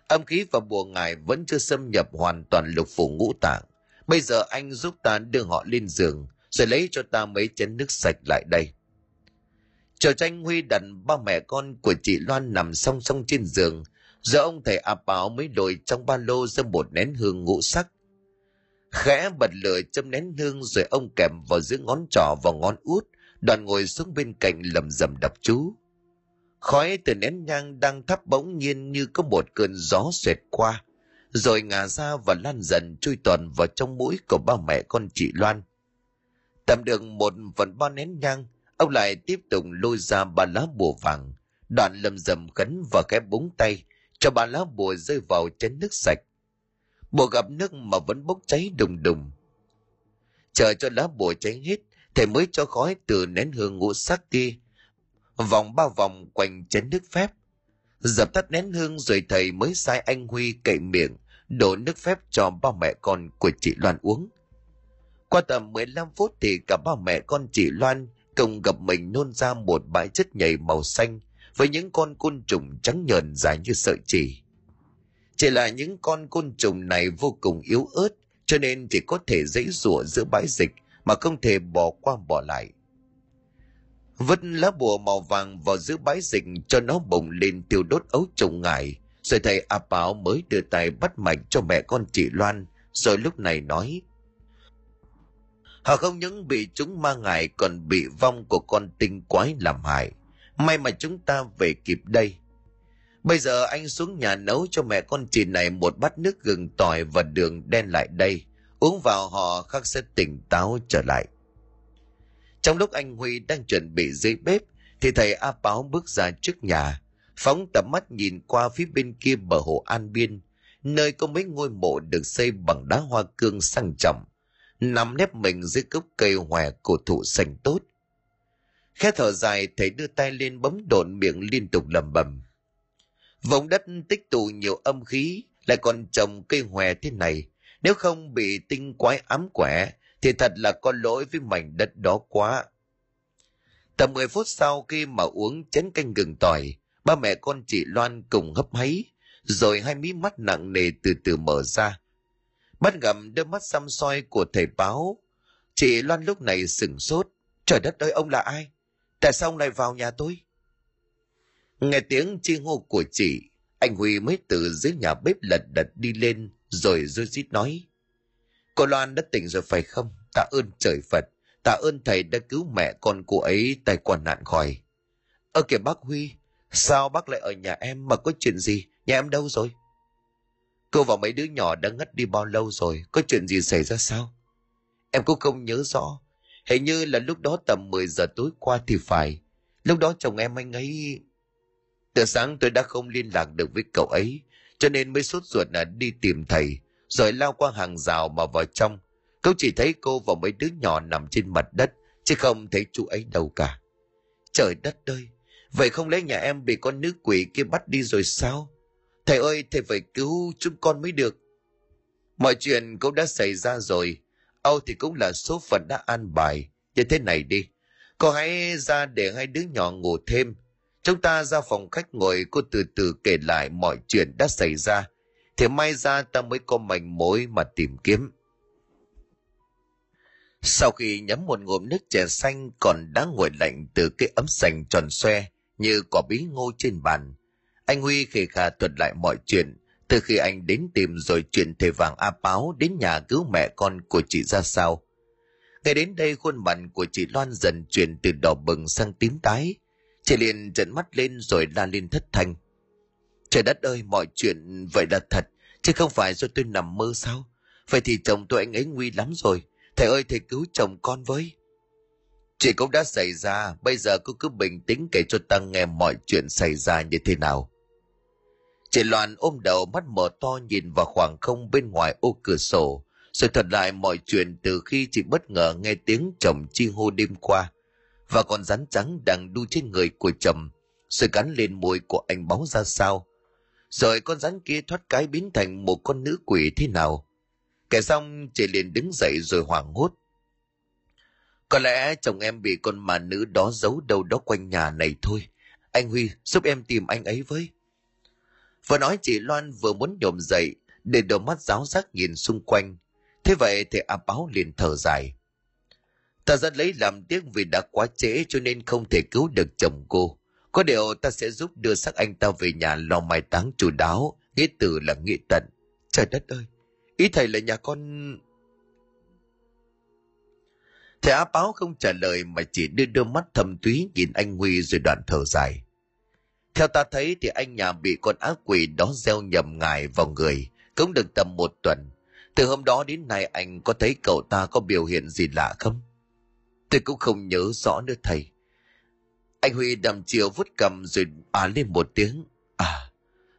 Speaker 1: âm khí và bùa ngài vẫn chưa xâm nhập hoàn toàn lục phủ ngũ tạng. Bây giờ anh giúp ta đưa họ lên giường, rồi lấy cho ta mấy chén nước sạch lại đây. Chờ tranh Huy đặt ba mẹ con của chị Loan nằm song song trên giường, giờ ông thầy áp bảo mới đổi trong ba lô ra một nén hương ngũ sắc. Khẽ bật lửa châm nén hương rồi ông kèm vào giữa ngón trỏ và ngón út, đoàn ngồi xuống bên cạnh lầm rầm đọc chú. Khói từ nén nhang đang thắp bỗng nhiên như có một cơn gió xẹt qua, rồi ngả ra và lan dần chui toàn vào trong mũi của ba mẹ con chị Loan. tầm được một phần ba nén nhang ông lại tiếp tục lôi ra ba lá bùa vàng, đoạn lầm rầm khấn và cái búng tay, cho ba lá bùa rơi vào chén nước sạch. Bùa gặp nước mà vẫn bốc cháy đùng đùng. Chờ cho lá bùa cháy hết, thầy mới cho khói từ nén hương ngũ sắc đi vòng ba vòng quanh chén nước phép. Dập tắt nén hương rồi thầy mới sai anh huy cậy miệng, đổ nước phép cho ba mẹ con của chị loan uống. Qua tầm 15 phút thì cả ba mẹ con chị loan công gặp mình nôn ra một bãi chất nhầy màu xanh với những con côn trùng trắng nhờn dài như sợi chỉ. Chỉ là những con côn trùng này vô cùng yếu ớt cho nên chỉ có thể dãy rủa giữa bãi dịch mà không thể bỏ qua bỏ lại. Vứt lá bùa màu vàng vào giữa bãi dịch cho nó bùng lên tiêu đốt ấu trùng ngải, rồi thầy A Báo mới đưa tay bắt mạch cho mẹ con chị Loan, rồi lúc này nói. Họ không những bị chúng ma ngải còn bị vong của con tinh quái làm hại. May mà chúng ta về kịp đây. Bây giờ anh xuống nhà nấu cho mẹ con chị này một bát nước gừng tỏi và đường đen lại đây. Uống vào họ khắc sẽ tỉnh táo trở lại. Trong lúc anh Huy đang chuẩn bị dưới bếp, thì thầy A Báo bước ra trước nhà, phóng tầm mắt nhìn qua phía bên kia bờ hồ An Biên, nơi có mấy ngôi mộ được xây bằng đá hoa cương sang trọng, nằm nép mình dưới gốc cây hòe cổ thụ xanh tốt. Khẽ thở dài, thầy đưa tay lên bấm độn miệng liên tục lầm bầm. Vùng đất tích tụ nhiều âm khí, lại còn trồng cây hòe thế này. Nếu không bị tinh quái ám quẻ, thì thật là có lỗi với mảnh đất đó quá. Tầm 10 phút sau khi mà uống chén canh gừng tỏi, ba mẹ con chị Loan cùng hấp háy, rồi hai mí mắt nặng nề từ từ mở ra. Bắt gặp đôi mắt xăm soi của thầy báo. Chị Loan lúc này sửng sốt. Trời đất ơi, ông là ai? Tại sao ông lại vào nhà tôi? Nghe tiếng chi hô của chị, anh Huy mới từ dưới nhà bếp lật đật đi lên, rồi rối rít nói. Cô Loan đã tỉnh rồi phải không? Tạ ơn trời Phật, tạ ơn thầy đã cứu mẹ con cô ấy tài quản nạn khỏi. Ơ kìa bác Huy, sao bác lại ở nhà em mà có chuyện gì? Nhà em đâu rồi? Cô và mấy đứa nhỏ đã ngất đi bao lâu rồi, có chuyện gì xảy ra sao? Em cũng không nhớ rõ, hình như là lúc đó tầm 10 giờ tối qua thì phải. Lúc đó chồng em anh ấy... Từ sáng tôi đã không liên lạc được với cậu ấy, cho nên mới sốt ruột là đi tìm thầy, rồi lao qua hàng rào mà vào trong. Cậu chỉ thấy cô và mấy đứa nhỏ nằm trên mặt đất, chứ không thấy chú ấy đâu cả. Trời đất ơi, vậy không lẽ nhà em bị con nữ quỷ kia bắt đi rồi sao? Thầy ơi, thầy phải cứu chúng con mới được. Mọi chuyện cũng đã xảy ra rồi. Âu thì cũng là số phận đã an bài. Như thế này đi. Cô hãy ra để hai đứa nhỏ ngủ thêm. Chúng ta ra phòng khách ngồi cô từ từ kể lại mọi chuyện đã xảy ra. Thì may ra ta mới có manh mối mà tìm kiếm. Sau khi nhấm một ngụm nước chè xanh còn đã nguội lạnh từ cái ấm sành tròn xoe như quả bí ngô trên bàn, anh Huy khề khà thuật lại mọi chuyện, từ khi anh đến tìm rồi chuyện thầy vàng A Báo đến nhà cứu mẹ con của chị ra sao. Ngay đến đây khuôn mặt của chị Loan dần chuyển từ đỏ bừng sang tím tái. Chị liền trợn mắt lên rồi la lên thất thanh. Trời đất ơi, mọi chuyện vậy là thật, chứ không phải do tôi nằm mơ sao? Vậy thì chồng tôi anh ấy nguy lắm rồi. Thầy ơi, thầy cứu chồng con với. Chuyện cũng đã xảy ra, bây giờ cô cứ bình tĩnh kể cho ta nghe mọi chuyện xảy ra như thế nào. Chị Loan ôm đầu mắt mở to nhìn vào khoảng không bên ngoài ô cửa sổ, rồi thuật lại mọi chuyện từ khi chị bất ngờ nghe tiếng chồng chi hô đêm qua, và con rắn trắng đang đu trên người của chồng, rồi cắn lên môi của anh báo ra sao. Rồi con rắn kia thoát cái biến thành một con nữ quỷ thế nào. Kể xong, chị liền đứng dậy rồi hoảng hốt. Có lẽ chồng em bị con mà nữ đó giấu đâu đó quanh nhà này thôi. Anh Huy, giúp em tìm anh ấy với. Vừa nói chị Loan vừa muốn nhổm dậy để đôi mắt giáo giác nhìn xung quanh. Thế vậy thì A Báo liền thở dài. Ta rất lấy làm tiếc vì đã quá trễ cho nên không thể cứu được chồng cô. Có điều ta sẽ giúp đưa xác anh ta về nhà lo mai táng chủ đáo, nghĩa từ là nghĩa tận. Trời đất ơi, ý thầy là nhà con... Thầy Á Báo không trả lời mà chỉ đưa đôi mắt thầm túy nhìn anh Huy rồi đoạn thở dài. Theo ta thấy thì anh nhà bị con ác quỷ đó gieo nhầm ngài vào người, cũng được tầm một tuần. Từ hôm đó đến nay anh có thấy cậu ta có biểu hiện gì lạ không? Tôi cũng không nhớ rõ nữa thầy. Anh Huy đầm chiều vút cầm rồi á lên một tiếng. À,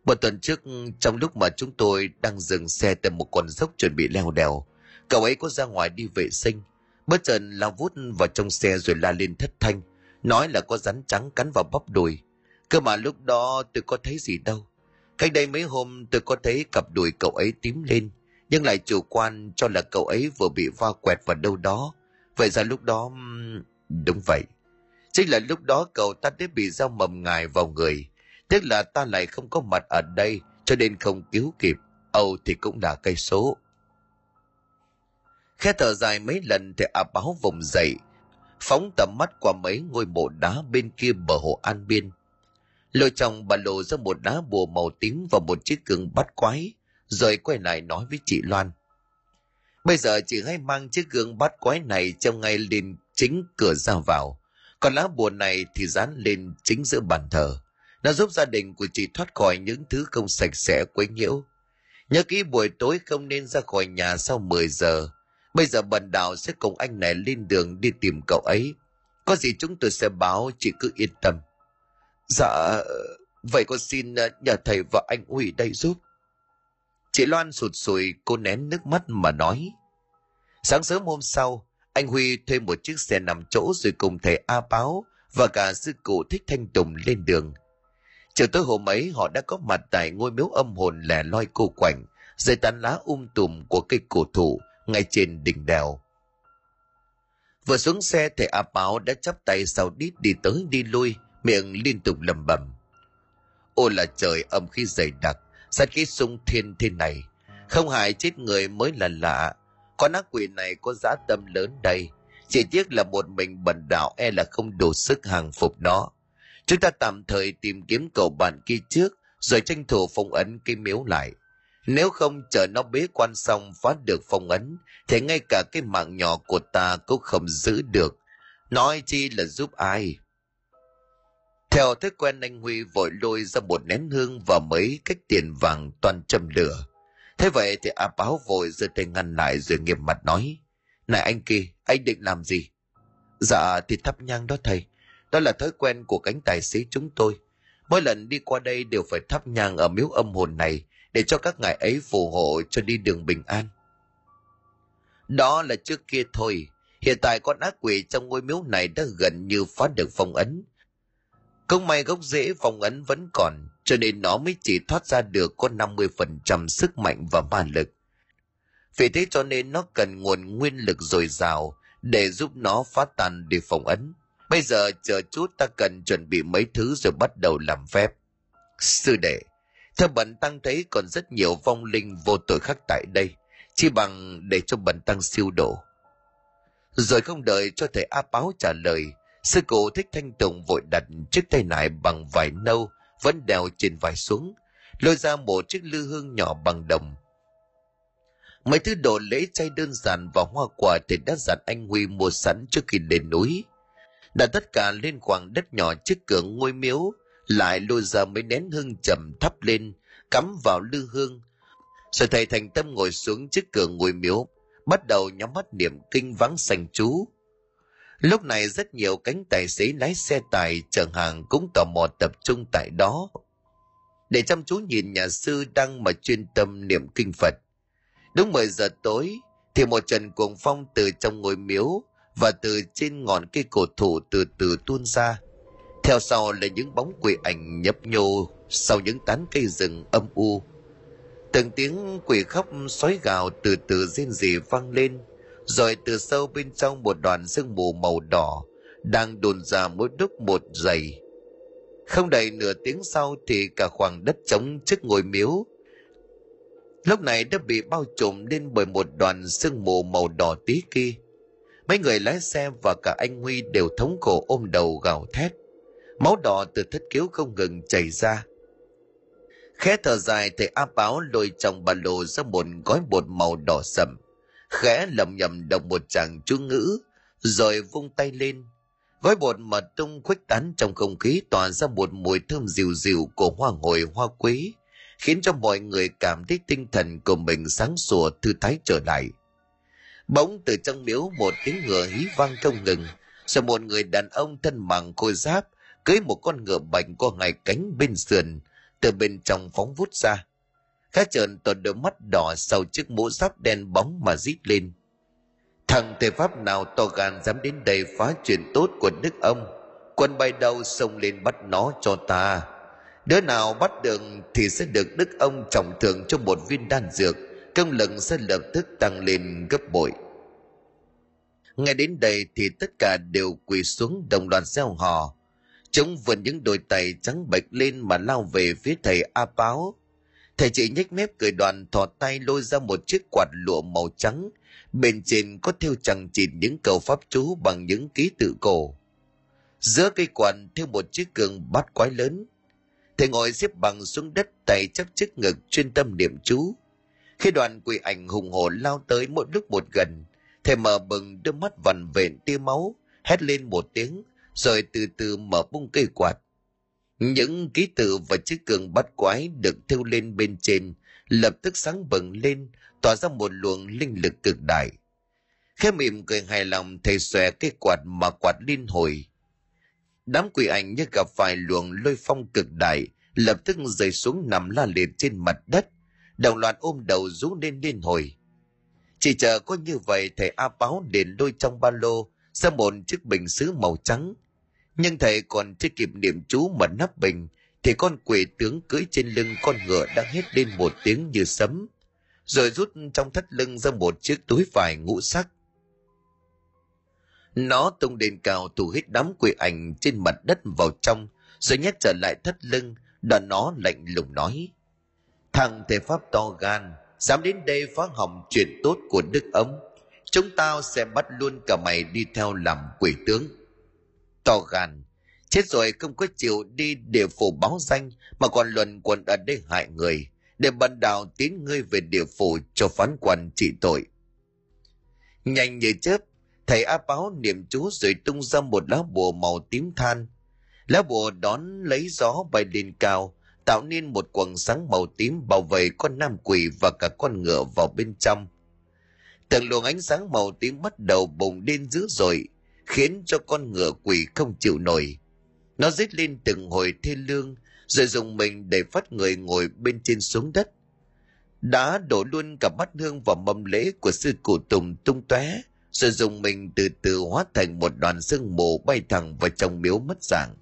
Speaker 1: một tuần trước trong lúc mà chúng tôi đang dừng xe tại một con dốc chuẩn bị leo đèo, cậu ấy có ra ngoài đi vệ sinh. Bất chợt lao vút vào trong xe rồi la lên thất thanh, nói là có rắn trắng cắn vào bắp đùi. Cơ mà lúc đó tôi có thấy gì đâu. Cách đây mấy hôm tôi có thấy cặp đùi cậu ấy tím lên, nhưng lại chủ quan cho là cậu ấy vừa bị va quẹt vào đâu đó. Vậy ra lúc đó... Đúng vậy. Chính là lúc đó cậu ta đã bị dao mầm ngài vào người. Tức là ta lại không có mặt ở đây cho nên không cứu kịp. Âu thì cũng là cây số. Khe thở dài mấy lần thì ả báo vùng dậy, phóng tầm mắt qua mấy ngôi mộ đá bên kia bờ hồ An Biên. Lôi trong bà lô ra một đá bùa màu tím và một chiếc gương bắt quái, rồi quay lại nói với chị Loan. Bây giờ chị hãy mang chiếc gương bắt quái này trong ngay lên chính cửa ra vào, còn lá bùa này thì dán lên chính giữa bàn thờ. Nó giúp gia đình của chị thoát khỏi những thứ không sạch sẽ quấy nhiễu. Nhớ kỹ buổi tối không nên ra khỏi nhà sau 10 giờ. Bây giờ bần đạo sẽ cùng anh này lên đường đi tìm cậu ấy. Có gì chúng tôi sẽ báo, chị cứ yên tâm. Dạ, vậy con xin ờ, nhờ thầy và anh Huy đây giúp. Chị Loan sụt sùi, cô nén nước mắt mà nói. Sáng sớm hôm sau, anh Huy thuê một chiếc xe nằm chỗ rồi cùng thầy A Báo và cả sư cụ Thích Thanh Tùng lên đường. Chiều tối hôm ấy họ đã có mặt tại ngôi miếu âm hồn lẻ loi cô quạnh, dưới tán lá um tùm của cây cổ thụ ngay trên đỉnh đèo. Vừa xuống xe thầy A Báo đã chắp tay sau đít đi tới đi lui, miệng liên tục lầm bầm. Ô là trời âm khí dày đặc, sát khí sung thiên thế này. Không hại chết người mới là lạ. Con ác quỷ này có giá tâm lớn đây. Chỉ tiếc là một mình bần đạo e là không đủ sức hàng phục nó. Chúng ta tạm thời tìm kiếm cậu bạn kia trước, rồi tranh thủ phong ấn cái miếu lại. Nếu không chờ nó bế quan xong phá được phong ấn, thì ngay cả cái mạng nhỏ của ta cũng không giữ được. Nói chi là giúp ai? Theo thói quen anh Huy vội lôi ra một nén hương và mấy cách tiền vàng toàn châm lửa. Thế vậy thì A Báo vội giơ tay ngăn lại rồi nghiêm mặt nói. Này anh kia, anh định làm gì? Dạ thì thắp nhang đó thầy. Đó là thói quen của cánh tài xế chúng tôi. Mỗi lần đi qua đây đều phải thắp nhang ở miếu âm hồn này để cho các ngài ấy phù hộ cho đi đường bình an. Đó là trước kia thôi. Hiện tại con ác quỷ trong ngôi miếu này đã gần như phá được phong ấn. Không may gốc rễ phong ấn vẫn còn, cho nên nó mới chỉ thoát ra được có 50% sức mạnh và ma lực. Vì thế cho nên nó cần nguồn nguyên lực dồi dào để giúp nó phá tan đi phong ấn. Bây giờ chờ chút ta cần chuẩn bị mấy thứ rồi bắt đầu làm phép. Sư đệ, theo bần tăng thấy còn rất nhiều vong linh vô tội khác tại đây, chỉ bằng để cho bần tăng siêu độ. Rồi không đợi cho thầy A Báo trả lời, sư cụ thích thanh tùng vội đặt chiếc tay nải bằng vải nâu vẫn đèo trên vai xuống, lôi ra một chiếc lư hương nhỏ bằng đồng. Mấy thứ đồ lễ chay đơn giản và hoa quả thì đã dặn anh Huy mua sẵn trước khi lên núi. Đã tất cả lên khoảng đất nhỏ trước cửa ngôi miếu, lại lôi ra mấy nén hương trầm thắp lên, cắm vào lư hương. Rồi thầy thành tâm ngồi xuống trước cửa ngôi miếu, bắt đầu nhắm mắt niệm kinh vắng sành chú. Lúc này rất nhiều cánh tài xế lái xe tải chở hàng cũng tò mò tập trung tại đó. Để chăm chú nhìn nhà sư đang mà chuyên tâm niệm kinh Phật. Đúng 10 giờ tối, thì một trận cuồng phong từ trong ngôi miếu và từ trên ngọn cây cổ thụ từ từ tuôn ra. Theo sau là những bóng quỷ ảnh nhấp nhô sau những tán cây rừng âm u. Từng tiếng quỷ khóc sói gào từ từ rên rỉ vang lên, rồi từ sâu bên trong một đoàn sương mù màu đỏ, đang đồn ra mỗi đúc một dày. Không đầy nửa tiếng sau thì cả khoảng đất trống trước ngôi miếu, lúc này đã bị bao trùm lên bởi một đoàn sương mù màu đỏ tí kia. Mấy người lái xe và cả anh Huy đều thống khổ ôm đầu gào thét. Máu đỏ từ thất cứu không ngừng chảy ra. Khẽ thở dài thầy A Báo lôi trong ba lô ra một gói bột màu đỏ sậm. Khẽ lầm nhầm đọc một chàng chú ngữ, rồi vung tay lên. Gói bột mà tung khuếch tán trong không khí tỏa ra một mùi thơm dịu dịu của hoa hồi hoa quế, khiến cho mọi người cảm thấy tinh thần của mình sáng sủa thư thái trở lại. Bỗng từ trong miếu một tiếng ngựa hí vang không ngừng, rồi một người đàn ông thân bằng khôi giáp cưới một con ngựa bạch có hai cánh bên sườn từ bên trong phóng vút ra khá trợn toàn đôi mắt đỏ sau chiếc mũ giáp đen bóng mà rít lên. Thằng thầy pháp nào to gan dám đến đây phá chuyện tốt của đức ông, quân bay đầu xông lên bắt nó cho ta. Đứa nào bắt được thì sẽ được đức ông trọng thưởng cho một viên đan dược, công lực sẽ lập tức tăng lên gấp bội. Nghe đến đây thì tất cả đều quỳ xuống đồng loạt gieo hò. Chúng vươn những đôi tay trắng bệch lên mà lao về phía thầy a báo thầy chị nhếch mép cười đoàn thò tay lôi ra một chiếc quạt lụa màu trắng. Bên trên có thêu chẳng chịt những câu pháp chú bằng những ký tự cổ. Giữa cây quạt thêu một chiếc cường bát quái lớn. Thầy ngồi xếp bằng xuống đất tay chắp trước ngực chuyên tâm niệm chú. Khi đoàn quỷ ảnh hùng hổ lao tới mỗi lúc một gần, thầy mở bừng đôi mắt vằn vện tia máu, hét lên một tiếng, rồi từ từ mở bung cây quạt những ký tự và chiếc cường bắt quái được thêu lên bên trên, lập tức sáng bừng lên, tỏa ra một luồng linh lực cực đại. Khẽ mỉm cười hài lòng, thầy xòe cái quạt mà quạt liên hồi. Đám quỷ ảnh như gặp phải luồng lôi phong cực đại, lập tức rơi xuống nằm la liệt trên mặt đất. Đồng loạt ôm đầu rú lên liên hồi. Chỉ chờ có như vậy, thầy a báo để lôi trong ba lô, ra một chiếc bình sứ màu trắng nhưng thầy còn chưa kịp niệm chú mà nắp bình, thì con quỷ tướng cưỡi trên lưng con ngựa đã hét lên một tiếng như sấm, rồi rút trong thắt lưng ra một chiếc túi vải ngũ sắc. Nó tung đền cao thủ hít đám quỷ ảnh trên mặt đất vào trong, rồi nhét trở lại thắt lưng đoạn nó lạnh lùng nói, thằng thể pháp to gan, dám đến đây phá hỏng chuyện tốt của đức ấm chúng tao sẽ bắt luôn cả mày đi theo làm quỷ tướng to gan. Chết rồi không có chịu đi địa phủ báo danh, mà còn luận quần ở đây hại người, để bần đạo tín ngươi về địa phủ cho phán quan trị tội. Nhanh như chớp, thầy a báo niệm chú rồi tung ra một lá bùa màu tím than. Lá bùa đón lấy gió bay lên cao, tạo nên một quầng sáng màu tím bảo vệ con nam quỷ và cả con ngựa vào bên trong. Từng luồng ánh sáng màu tím bắt đầu bùng lên dữ dội khiến cho con ngựa quỷ không chịu nổi. Nó rít lên từng hồi thê lương, rồi dùng mình để phát người ngồi bên trên xuống đất. Đã đổ luôn cả bát hương vào mâm lễ của sư cụ tùng tung tóe, rồi dùng mình từ từ hóa thành một đoàn sương mù bay thẳng vào trong miếu mất dạng.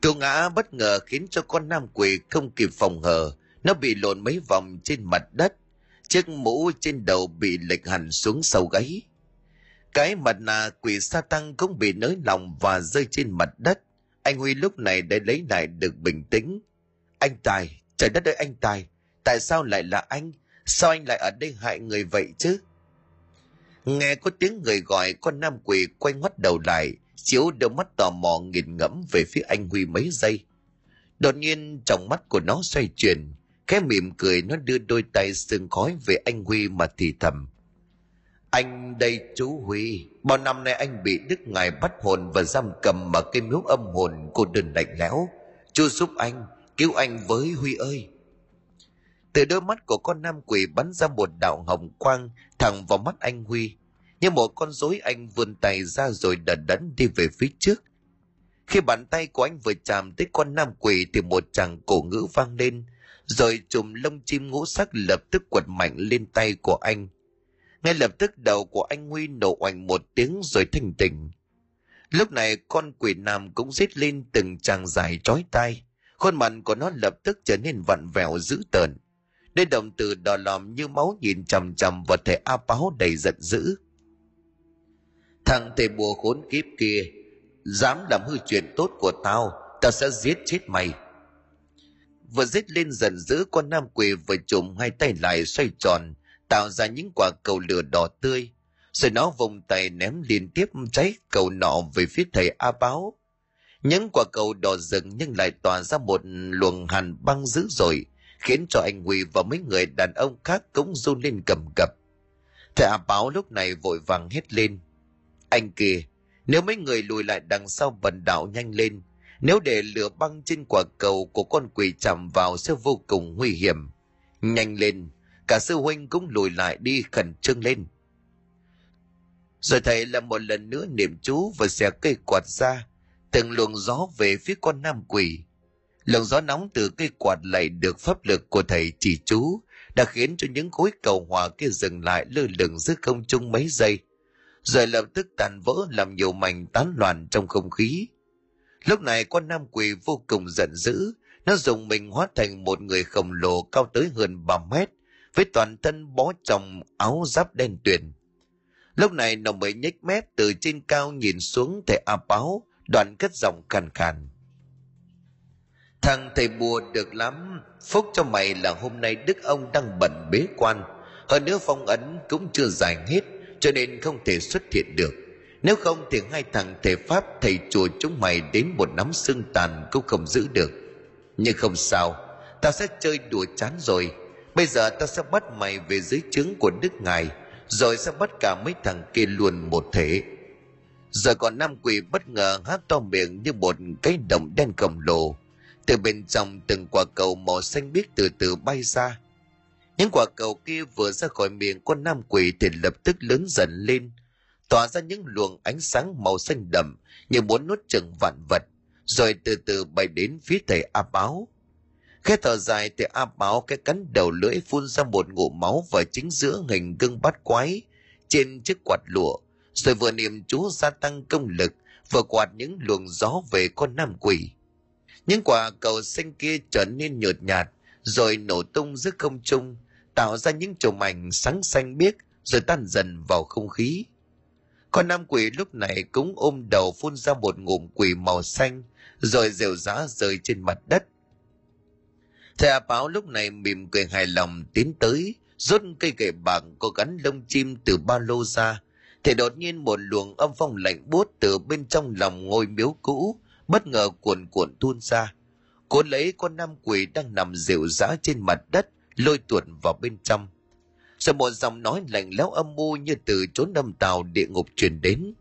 Speaker 1: Cậu ngã bất ngờ khiến cho con nam quỷ không kịp phòng hờ nó bị lộn mấy vòng trên mặt đất. Chiếc mũ trên đầu bị lệch hẳn xuống sau gáy cái mặt nạ quỷ sa tăng cũng bị nới lòng và rơi trên mặt đất. Anh huy lúc này đã lấy lại được bình tĩnh. Anh tài, trời đất ơi anh tài, tại sao lại là anh? Sao anh lại ở đây hại người vậy chứ? Nghe có tiếng người gọi, con nam quỷ quay ngoắt đầu lại, chiếu đôi mắt tò mò nghiền ngẫm về phía anh huy mấy giây. Đột nhiên trong mắt của nó xoay chuyển, khẽ mỉm cười, nó đưa đôi tay sương khói về anh huy mà thì thầm anh đây chú Huy, bao năm nay anh bị Đức Ngài bắt hồn và giam cầm mà cây miếu âm hồn cô đơn lạnh lẽo. Chú giúp anh, cứu anh với Huy ơi. Từ đôi mắt của con nam quỷ bắn ra một đạo hồng quang thẳng vào mắt anh Huy. Như một con rối anh vươn tay ra rồi đần đẫn đi về phía trước. Khi bàn tay của anh vừa chạm tới con nam quỷ thì một chàng cổ ngữ vang lên, rồi chùm lông chim ngũ sắc lập tức quật mạnh lên tay của anh ngay lập tức đầu của anh Huy nổ oành một tiếng rồi thanh tỉnh. Lúc này con quỷ nam cũng rít lên từng tràng dài trói tai. Khuôn mặt của nó lập tức trở nên vặn vẹo dữ tợn. Đây động từ đỏ lòm như máu nhìn chằm chằm vào thể A Báo đầy giận dữ. Thằng thầy bùa khốn kiếp kia, dám làm hư chuyện tốt của tao, tao sẽ giết chết mày. Vừa giết lên giận dữ con nam quỷ vừa chùm hai tay lại xoay tròn, tạo ra những quả cầu lửa đỏ tươi. Rồi nó vùng tay ném liên tiếp cháy cầu nọ về phía thầy a báo. Những quả cầu đỏ rực nhưng lại tỏa ra một luồng hàn băng dữ dội, khiến cho anh huy và mấy người đàn ông khác cũng run lên cầm cập. Thầy a báo lúc này vội vàng hét lên. Anh kìa, nếu mấy người lùi lại đằng sau bần đảo nhanh lên, nếu để lửa băng trên quả cầu của con quỷ chạm vào sẽ vô cùng nguy hiểm. Nhanh lên cả sư huynh cũng lùi lại đi khẩn trương lên. Rồi thầy lại một lần nữa niệm chú và xẻ cây quạt ra, từng luồng gió về phía con nam quỷ. Luồng gió nóng từ cây quạt lại được pháp lực của thầy chỉ chú, đã khiến cho những khối cầu hỏa kia dừng lại lơ lửng giữa không trung mấy giây. Rồi lập tức tàn vỡ làm nhiều mảnh tán loạn trong không khí. Lúc này con nam quỷ vô cùng giận dữ, nó dùng mình hóa thành một người khổng lồ cao tới hơn 3 mét với toàn thân bó trong áo giáp đen tuyền. Lúc này nó mới nhếch mép từ trên cao nhìn xuống thầy a báo đoạn cất giọng khàn khàn. Thằng thầy bùa được lắm, phúc cho mày là hôm nay đức ông đang bận bế quan. Hơn nữa phong ấn cũng chưa giải hết, cho nên không thể xuất hiện được. Nếu không thì hai thằng thầy pháp, thầy chùa chúng mày đến một nắm xương tàn cũng không giữ được. Nhưng không sao tao sẽ chơi đùa chán rồi bây giờ ta sẽ bắt mày về dưới trướng của đức ngài, rồi sẽ bắt cả mấy thằng kia luôn một thể. Giờ còn nam quỷ bất ngờ há to miệng như một cái đồng đen khổng lồ. Từ bên trong từng quả cầu màu xanh biếc từ từ bay ra. Những quả cầu kia vừa ra khỏi miệng con nam quỷ thì lập tức lớn dần lên, tỏa ra những luồng ánh sáng màu xanh đậm như muốn nuốt chừng vạn vật, rồi từ từ bay đến phía thầy a báo khẽ thở dài, thì a báo cái cắn đầu lưỡi, phun ra một ngụm máu vào chính giữa hình gương bát quái trên chiếc quạt lụa, rồi vừa niệm chú gia tăng công lực, vừa quạt những luồng gió về con nam quỷ. Những quả cầu xanh kia trở nên nhợt nhạt, rồi nổ tung giữa không trung, tạo ra những chùm ảnh sáng xanh biếc, rồi tan dần vào không khí. Con nam quỷ lúc này cũng ôm đầu phun ra một ngụm quỷ màu xanh, rồi rều rã rơi trên mặt đất thầy a báo lúc này mỉm cười hài lòng tiến tới, rút cây gậy bạc có gắn lông chim từ ba lô ra. Thì đột nhiên một luồng âm phong lạnh buốt từ bên trong lòng ngôi miếu cũ, bất ngờ cuồn cuộn tuôn ra. Cuốn lấy con nam quỷ đang nằm rệu rã trên mặt đất, lôi tuột vào bên trong. Rồi một giọng nói lạnh lẽo âm mưu như từ chốn âm tàu địa ngục truyền đến.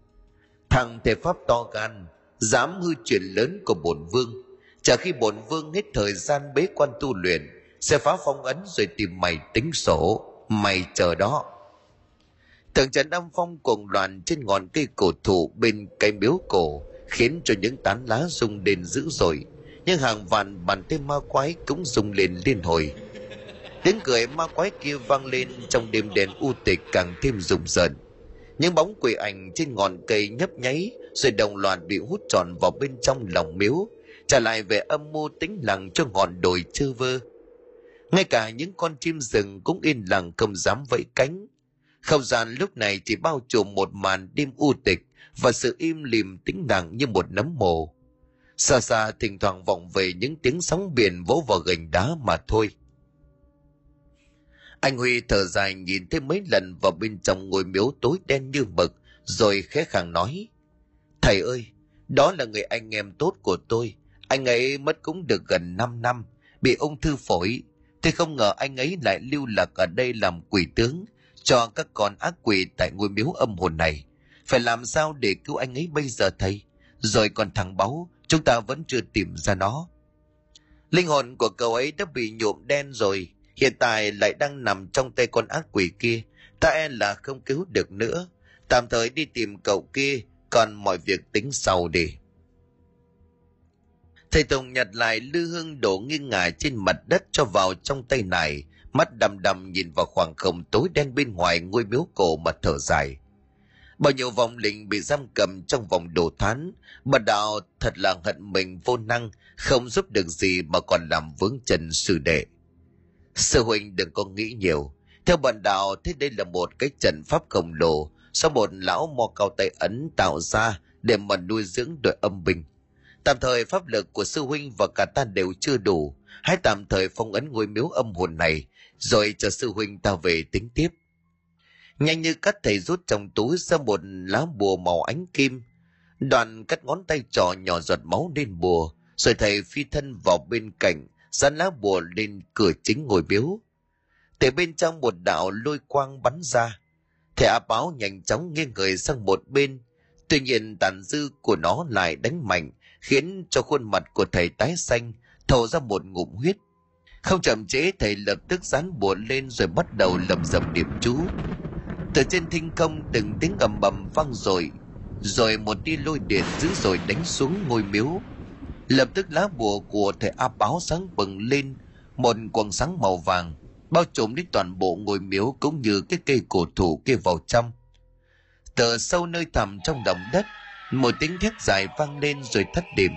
Speaker 1: Thằng thể pháp to gan, dám hư chuyện lớn của bổn vương chờ khi bổn vương hết thời gian bế quan tu luyện, sẽ phá phong ấn rồi tìm mày tính sổ. Mày chờ đó. Thượng trần âm phong cuồng loạn trên ngọn cây cổ thụ bên cây miếu cổ, khiến cho những tán lá rung lên dữ dội. Nhưng hàng vạn bàn tay ma quái cũng rung lên liên hồi. Tiếng cười ma quái kia vang lên trong đêm đèn u tịch càng thêm rùng rợn. Những bóng quỷ ảnh trên ngọn cây nhấp nháy, rồi đồng loạt bị hút tròn vào bên trong lòng miếu trả lại về âm mưu tĩnh lặng cho ngọn đồi chơ vơ. Ngay cả những con chim rừng cũng yên lặng không dám vẫy cánh. Không gian lúc này chỉ bao trùm một màn đêm u tịch và sự im lìm tĩnh lặng như một nấm mồ. Xa xa thỉnh thoảng vọng về những tiếng sóng biển vỗ vào gành đá mà thôi. Anh huy thở dài nhìn thêm mấy lần vào bên trong ngôi miếu tối đen như mực, rồi khẽ khàng nói, thầy ơi, đó là người anh em tốt của tôi anh ấy mất cũng được gần 5 năm, bị ung thư phổi. Thế không ngờ anh ấy lại lưu lạc ở đây làm quỷ tướng, cho các con ác quỷ tại ngôi miếu âm hồn này. Phải làm sao để cứu anh ấy bây giờ thầy? Rồi còn thằng báu, chúng ta vẫn chưa tìm ra nó. Linh hồn của cậu ấy đã bị nhuộm đen rồi, hiện tại lại đang nằm trong tay con ác quỷ kia. Ta e là không cứu được nữa. Tạm thời đi tìm cậu kia, còn mọi việc tính sau đi thầy tùng nhặt lại lư hương đổ nghiêng ngả trên mặt đất cho vào trong tay này. Mắt đầm đầm nhìn vào khoảng không tối đen bên ngoài ngôi miếu cổ mà thở dài. Bao nhiêu vòng linh bị giam cầm trong vòng đồ thán. Bà đạo thật là hận mình vô năng, không giúp được gì mà còn làm vướng chân sư đệ. Sư huynh đừng có nghĩ nhiều. Theo bản đạo, thế đây là một cái trận pháp khổng lồ. Do một lão mò cao tay ấn tạo ra để mà nuôi dưỡng đội âm binh tạm thời pháp lực của sư huynh và cả ta đều chưa đủ. Hãy tạm thời phong ấn ngôi miếu âm hồn này, rồi cho sư huynh ta về tính tiếp. Nhanh như cắt thầy rút trong túi ra một lá bùa màu ánh kim. Đoàn cắt ngón tay trò nhỏ giọt máu lên bùa, rồi thầy phi thân vào bên cạnh, dán lá bùa lên cửa chính ngồi miếu. từ bên trong một đạo lôi quang bắn ra. Thầy áp báo nhanh chóng nghiêng người sang một bên. Tuy nhiên tàn dư của nó lại đánh mạnh khiến cho khuôn mặt của thầy tái xanh, thổ ra một ngụm huyết. Không chậm trễ, thầy lập tức dán bùa lên rồi bắt đầu lầm rầm điểm chú. Từ trên thinh không từng tiếng ầm bầm vang rồi rồi một tia lôi điện dữ dội đánh xuống ngôi miếu. Lập tức lá bùa của thầy a báo sáng bừng lên, một quần sáng màu vàng bao trùm đến toàn bộ ngôi miếu cũng như cái cây cổ thụ kia vào trong. Từ sâu nơi thẳm trong đồng đất một tiếng thét dài vang lên rồi thất điểm.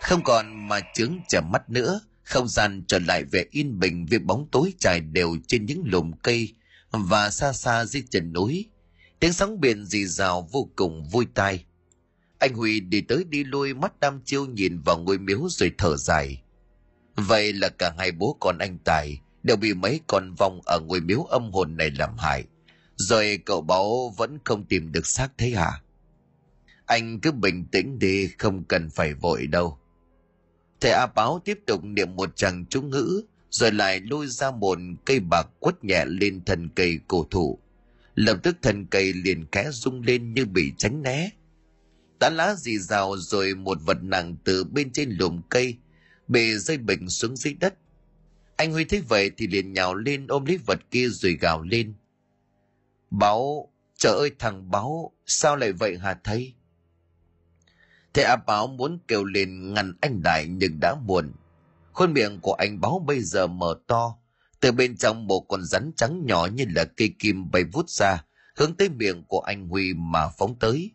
Speaker 1: Không còn mà chướng chầm mắt nữa, không gian trở lại vẻ yên bình với bóng tối trải đều trên những lùm cây và xa xa dưới chân núi. Tiếng sóng biển rì rào vô cùng vui tai. Anh huy đi tới đi lui, mắt đăm chiêu nhìn vào ngôi miếu rồi thở dài. Vậy là cả hai bố con anh tài đều bị mấy con vong ở ngôi miếu âm hồn này làm hại rồi cậu báo vẫn không tìm được xác thấy hả? Anh cứ bình tĩnh đi, không cần phải vội đâu. Thầy a báo tiếp tục niệm một tràng chú ngữ, rồi lại lôi ra một cây bạc quất nhẹ lên thân cây cổ thụ. Lập tức thân cây liền khẽ rung lên như bị tránh né. Tán lá dì rào rồi một vật nặng từ bên trên lùm cây bị rơi bình xuống dưới đất. Anh huy thấy vậy thì liền nhào lên ôm lấy vật kia rồi gào lên báo, trời ơi, thằng báo, sao lại vậy hả thầy? Thầy a báo muốn kêu lên ngăn anh đại nhưng đã muộn. Khuôn miệng của anh báo bây giờ mở to. Từ bên trong một con rắn trắng nhỏ như là cây kim bay vút ra, hướng tới miệng của anh huy mà phóng tới.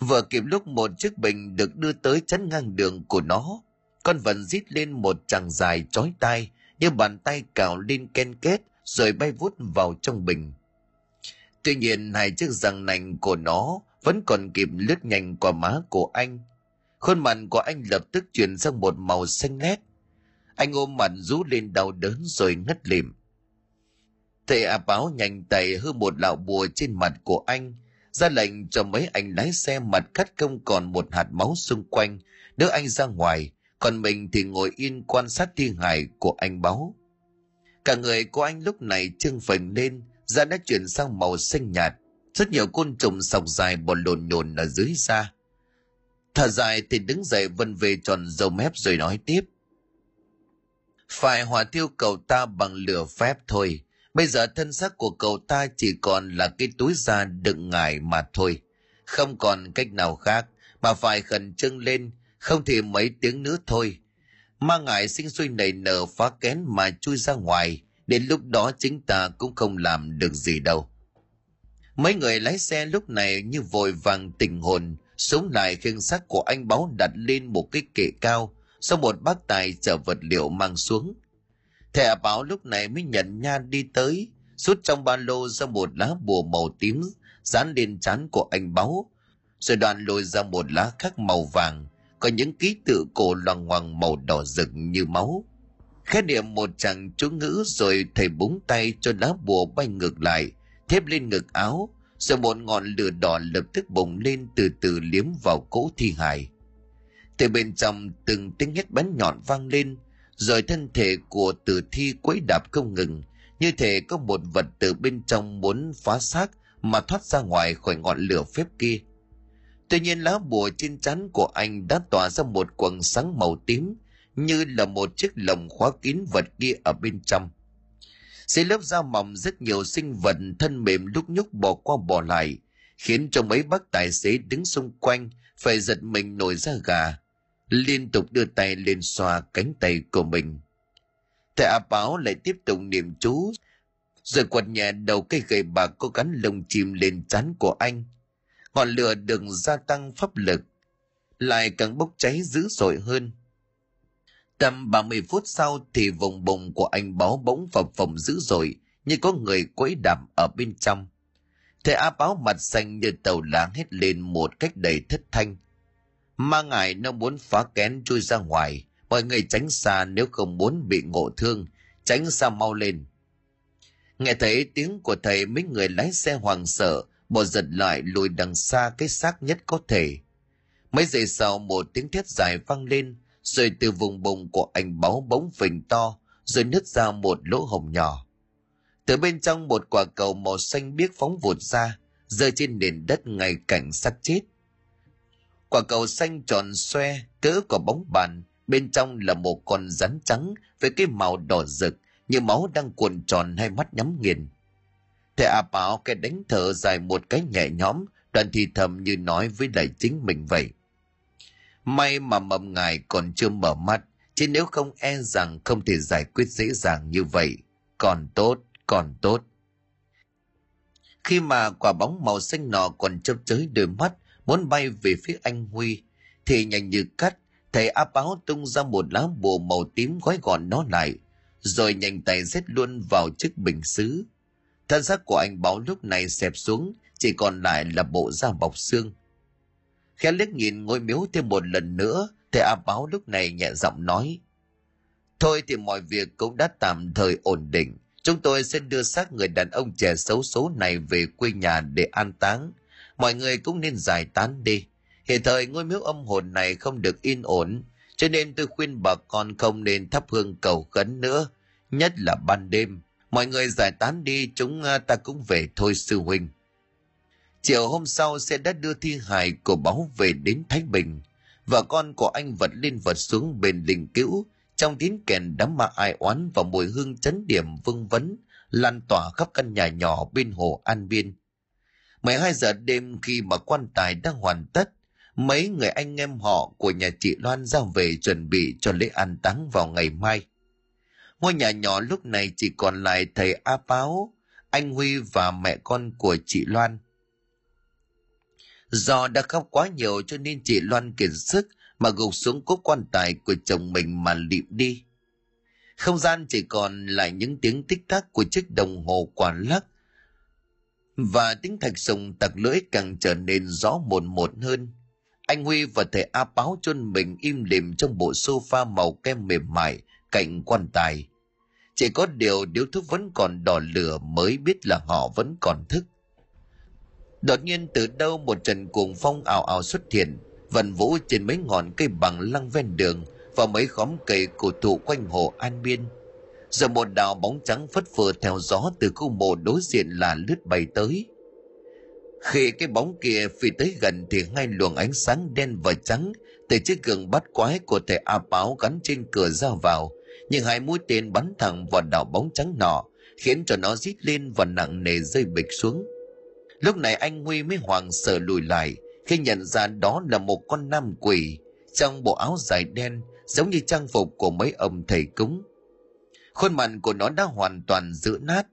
Speaker 1: Vừa kịp lúc một chiếc bình được đưa tới chắn ngang đường của nó, con vẫn rít lên một chàng dài chói tai, như bàn tay cào lên ken kết rồi bay vút vào trong bình tuy nhiên hai chiếc răng nành của nó vẫn còn kịp lướt nhanh qua má của anh. Khuôn mặt của anh lập tức chuyển sang một màu xanh lét. Anh ôm mặt rú lên đau đớn rồi ngất lịm. Thầy a báo nhanh tay hư một lạo bùa trên mặt của anh, ra lệnh cho mấy anh lái xe mặt cắt không còn một hạt máu xung quanh, đưa anh ra ngoài, còn mình thì ngồi yên quan sát thi hài của anh báo. Cả người của anh lúc này trưng phình lên da đã chuyển sang màu xanh nhạt. Rất nhiều côn trùng sọc dài bò lồn nhồn ở dưới da. Thở dài thì đứng dậy vân về tròn dầu mép rồi nói tiếp. Phải hỏa thiêu cầu ta bằng lửa phép thôi. Bây giờ thân xác của cậu ta chỉ còn là cái túi da đựng ngải mà thôi. Không còn cách nào khác, mà phải khẩn trương lên. Không thì mấy tiếng nữa thôi. Ma ngải sinh sôi nảy nở phá kén mà chui ra ngoài đến lúc đó chính ta cũng không làm được gì đâu. Mấy người lái xe lúc này như vội vàng tình hồn, sống lại khiêng xác của anh báu đặt lên một cái kệ cao, sau một bác tài chở vật liệu mang xuống. Thẻ báo lúc này mới nhận nha đi tới, rút trong ba lô ra một lá bùa màu tím dán lên trán của anh báu, rồi đoàn lôi ra một lá khác màu vàng, có những ký tự cổ loằng ngoằng màu đỏ rực như máu khẽ niệm một chàng chú ngữ rồi thầy búng tay cho lá bùa bay ngược lại thép lên ngực áo, rồi một ngọn lửa đỏ lập tức bùng lên từ từ liếm vào cỗ thi hài. Từ bên trong từng tiếng hét bắn nhọn vang lên, rồi thân thể của tử thi quấy đạp không ngừng, như thể có một vật từ bên trong muốn phá xác mà thoát ra ngoài khỏi ngọn lửa phép kia. Tuy nhiên lá bùa trên chắn của anh đã tỏa ra một quầng sáng màu tím như là một chiếc lồng khóa kín vật kia ở bên trong. Dưới lớp da mỏng rất nhiều sinh vật thân mềm lúc nhúc bò qua bò lại, khiến cho mấy bác tài xế đứng xung quanh phải giật mình nổi ra gà, liên tục đưa tay lên xoa cánh tay của mình. Thầy a báo lại tiếp tục niệm chú, rồi quật nhẹ đầu cây gậy bạc có gắn lồng chim lên chán của anh. Ngọn lửa đừng gia tăng pháp lực, lại càng bốc cháy dữ dội hơn tầm 30 phút sau thì vùng bụng của anh báo bỗng phập phồng dữ dội, như có người quấy đạp ở bên trong. Thầy áp báo mặt xanh như tàu lá hết lên một cách đầy thất thanh. Ma ngại nó muốn phá kén chui ra ngoài, mọi người tránh xa nếu không muốn bị ngộ thương, tránh xa mau lên. Nghe thấy tiếng của thầy, mấy người lái xe hoàng sợ bỏ giật lại lùi đằng xa cái xác nhất có thể. Mấy giây sau, một tiếng thét dài vang lên rồi từ vùng bụng của anh báo bóng phình to, rồi nứt ra một lỗ hồng nhỏ. Từ bên trong một quả cầu màu xanh biếc phóng vụt ra, rơi trên nền đất ngay cạnh xác chết. Quả cầu xanh tròn xoe, cỡ của bóng bàn, bên trong là một con rắn trắng với cái màu đỏ rực như máu đang cuộn tròn hai mắt nhắm nghiền. Thầy a Bảo cái đánh thở dài một cái nhẹ nhõm, đoàn thì thầm như nói với lại chính mình vậy may mà mầm ngài còn chưa mở mắt, chứ nếu không e rằng không thể giải quyết dễ dàng như vậy, còn tốt còn tốt. Khi mà quả bóng màu xanh nọ còn chớp chới đôi mắt, muốn bay về phía anh huy, thì nhanh như cắt, thầy a báo tung ra một lá bùa màu tím gói gọn nó lại, rồi nhanh tay rết luôn vào chiếc bình xứ. Thân xác của anh báo lúc này xẹp xuống, chỉ còn lại là bộ da bọc xương khẽ liếc nhìn ngôi miếu thêm một lần nữa, thầy a báo lúc này nhẹ giọng nói, thôi thì mọi việc cũng đã tạm thời ổn định. Chúng tôi sẽ đưa xác người đàn ông trẻ xấu số này về quê nhà để an táng. Mọi người cũng nên giải tán đi. Hiện thời ngôi miếu âm hồn này không được yên ổn, cho nên tôi khuyên bà con không nên thắp hương cầu khấn nữa, nhất là ban đêm. Mọi người giải tán đi, chúng à, ta cũng về thôi sư huynh chiều hôm sau sẽ đã đưa thi hài của báu về đến thái bình và con của anh vật lên vật xuống bên đình cữu trong tiếng kèn đám ma ai oán và mùi hương chấn điểm vương vấn lan tỏa khắp căn nhà nhỏ bên hồ an biên 12 giờ đêm khi mà quan tài đang hoàn tất mấy người anh em họ của nhà chị Loan ra về chuẩn bị cho lễ an táng vào ngày mai. Ngôi nhà nhỏ lúc này chỉ còn lại thầy A Páo, anh Huy và mẹ con của chị Loan. Do đã khóc quá nhiều cho nên chị Loan kiệt sức mà gục xuống cốt quan tài của chồng mình mà lịm đi. Không gian chỉ còn lại những tiếng tích tắc của chiếc đồng hồ quả lắc và tiếng thạch sùng tặc lưỡi càng trở nên rõ mồn một hơn. Anh Huy và thầy A Báo chôn mình im lìm trong bộ sofa màu kem mềm mại cạnh quan tài. Chỉ có điều điếu thuốc vẫn còn đỏ lửa mới biết là họ vẫn còn thức. Đột nhiên từ đâu một trận cuồng phong ảo ảo xuất hiện, vần vũ trên mấy ngọn cây bằng lăng ven đường và mấy khóm cây cổ thụ quanh hồ An Biên. giờ một đạo bóng trắng phất phơ theo gió từ khu mộ đối diện là lướt bay tới. Khi cái bóng kia phi tới gần thì hai luồng ánh sáng đen và trắng từ chiếc gương bắt quái của thầy A Báo gắn trên cửa ra vào, nhưng hai mũi tên bắn thẳng vào đạo bóng trắng nọ, khiến cho nó rít lên và nặng nề rơi bịch xuống. Lúc này anh Huy mới hoàng sợ lùi lại khi nhận ra đó là một con nam quỷ trong bộ áo dài đen giống như trang phục của mấy ông thầy cúng. Khuôn mặt của nó đã hoàn toàn giữ nát,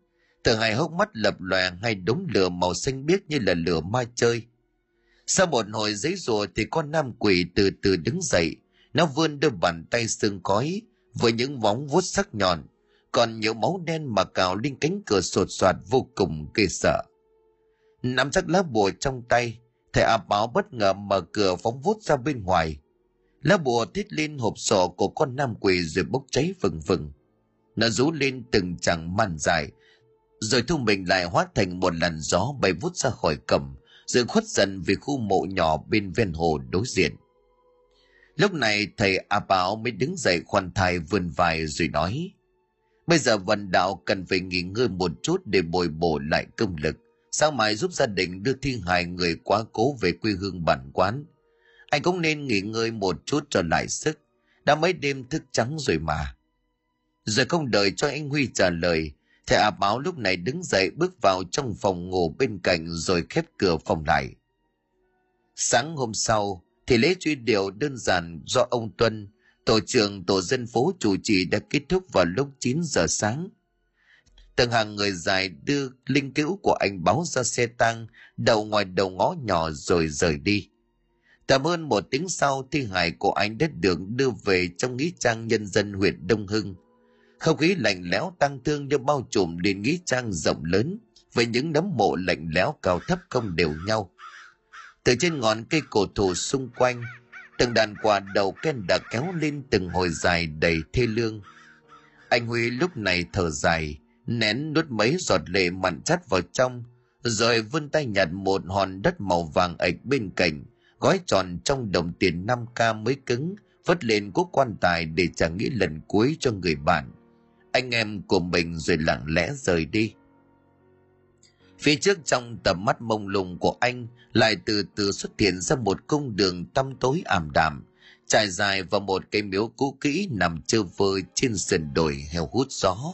Speaker 1: từ hai hốc mắt lập lòe hay đống lửa màu xanh biếc như là lửa ma chơi. Sau một hồi giấy rùa thì con nam quỷ từ từ đứng dậy, nó vươn đôi bàn tay xương khói với những vóng vuốt sắc nhọn, còn nhiều máu đen mà cào lên cánh cửa sột soạt vô cùng ghê sợ. Nắm chắc lá bùa trong tay, thầy A Báo bất ngờ mở cửa phóng vút ra bên ngoài. Lá bùa thiết lên hộp sọ của con nam quỷ rồi bốc cháy vừng vừng. Nó rú lên từng chẳng màn dài, rồi thu mình lại hóa thành một làn gió bay vút ra khỏi cầm, rồi khuất dần về khu mộ nhỏ bên ven hồ đối diện. Lúc này thầy A Bảo mới đứng dậy khoan thai vươn vai rồi nói Bây giờ vận đạo cần phải nghỉ ngơi một chút để bồi bổ lại công lực. Sao mai giúp gia đình đưa thi hài người quá cố về quê hương bản quán. Anh cũng nên nghỉ ngơi một chút cho lại sức. Đã mấy đêm thức trắng rồi mà. Rồi không đợi cho anh Huy trả lời, thầy à Báo lúc này đứng dậy bước vào trong phòng ngủ bên cạnh rồi khép cửa phòng lại. Sáng hôm sau, thì lễ truy điệu đơn giản do ông Tuân, tổ trưởng tổ dân phố chủ trì đã kết thúc vào lúc 9 giờ sáng. Từng hàng người dài đưa linh cữu của anh báo ra xe tăng, đầu ngoài đầu ngõ nhỏ rồi rời đi. Tầm hơn một tiếng sau, thi hài của anh đã được đưa về trong nghĩa trang nhân dân huyện Đông Hưng. Không khí lạnh lẽo tăng thương như bao trùm lên nghĩa trang rộng lớn, với những nấm mộ lạnh lẽo cao thấp không đều nhau từ trên ngọn cây cổ thụ xung quanh từng đàn quà đầu ken đã kéo lên từng hồi dài đầy thê lương anh huy lúc này thở dài nén nuốt mấy giọt lệ mặn chắt vào trong rồi vươn tay nhặt một hòn đất màu vàng ạch bên cạnh gói tròn trong đồng tiền 5 k mới cứng vất lên cố quan tài để trả nghĩ lần cuối cho người bạn. Anh em của mình rồi lặng lẽ rời đi. Phía trước trong tầm mắt mông lung của anh lại từ từ xuất hiện ra một cung đường tăm tối ảm đạm, trải dài vào một cây miếu cũ kỹ nằm trơ vơ trên sườn đồi heo hút gió,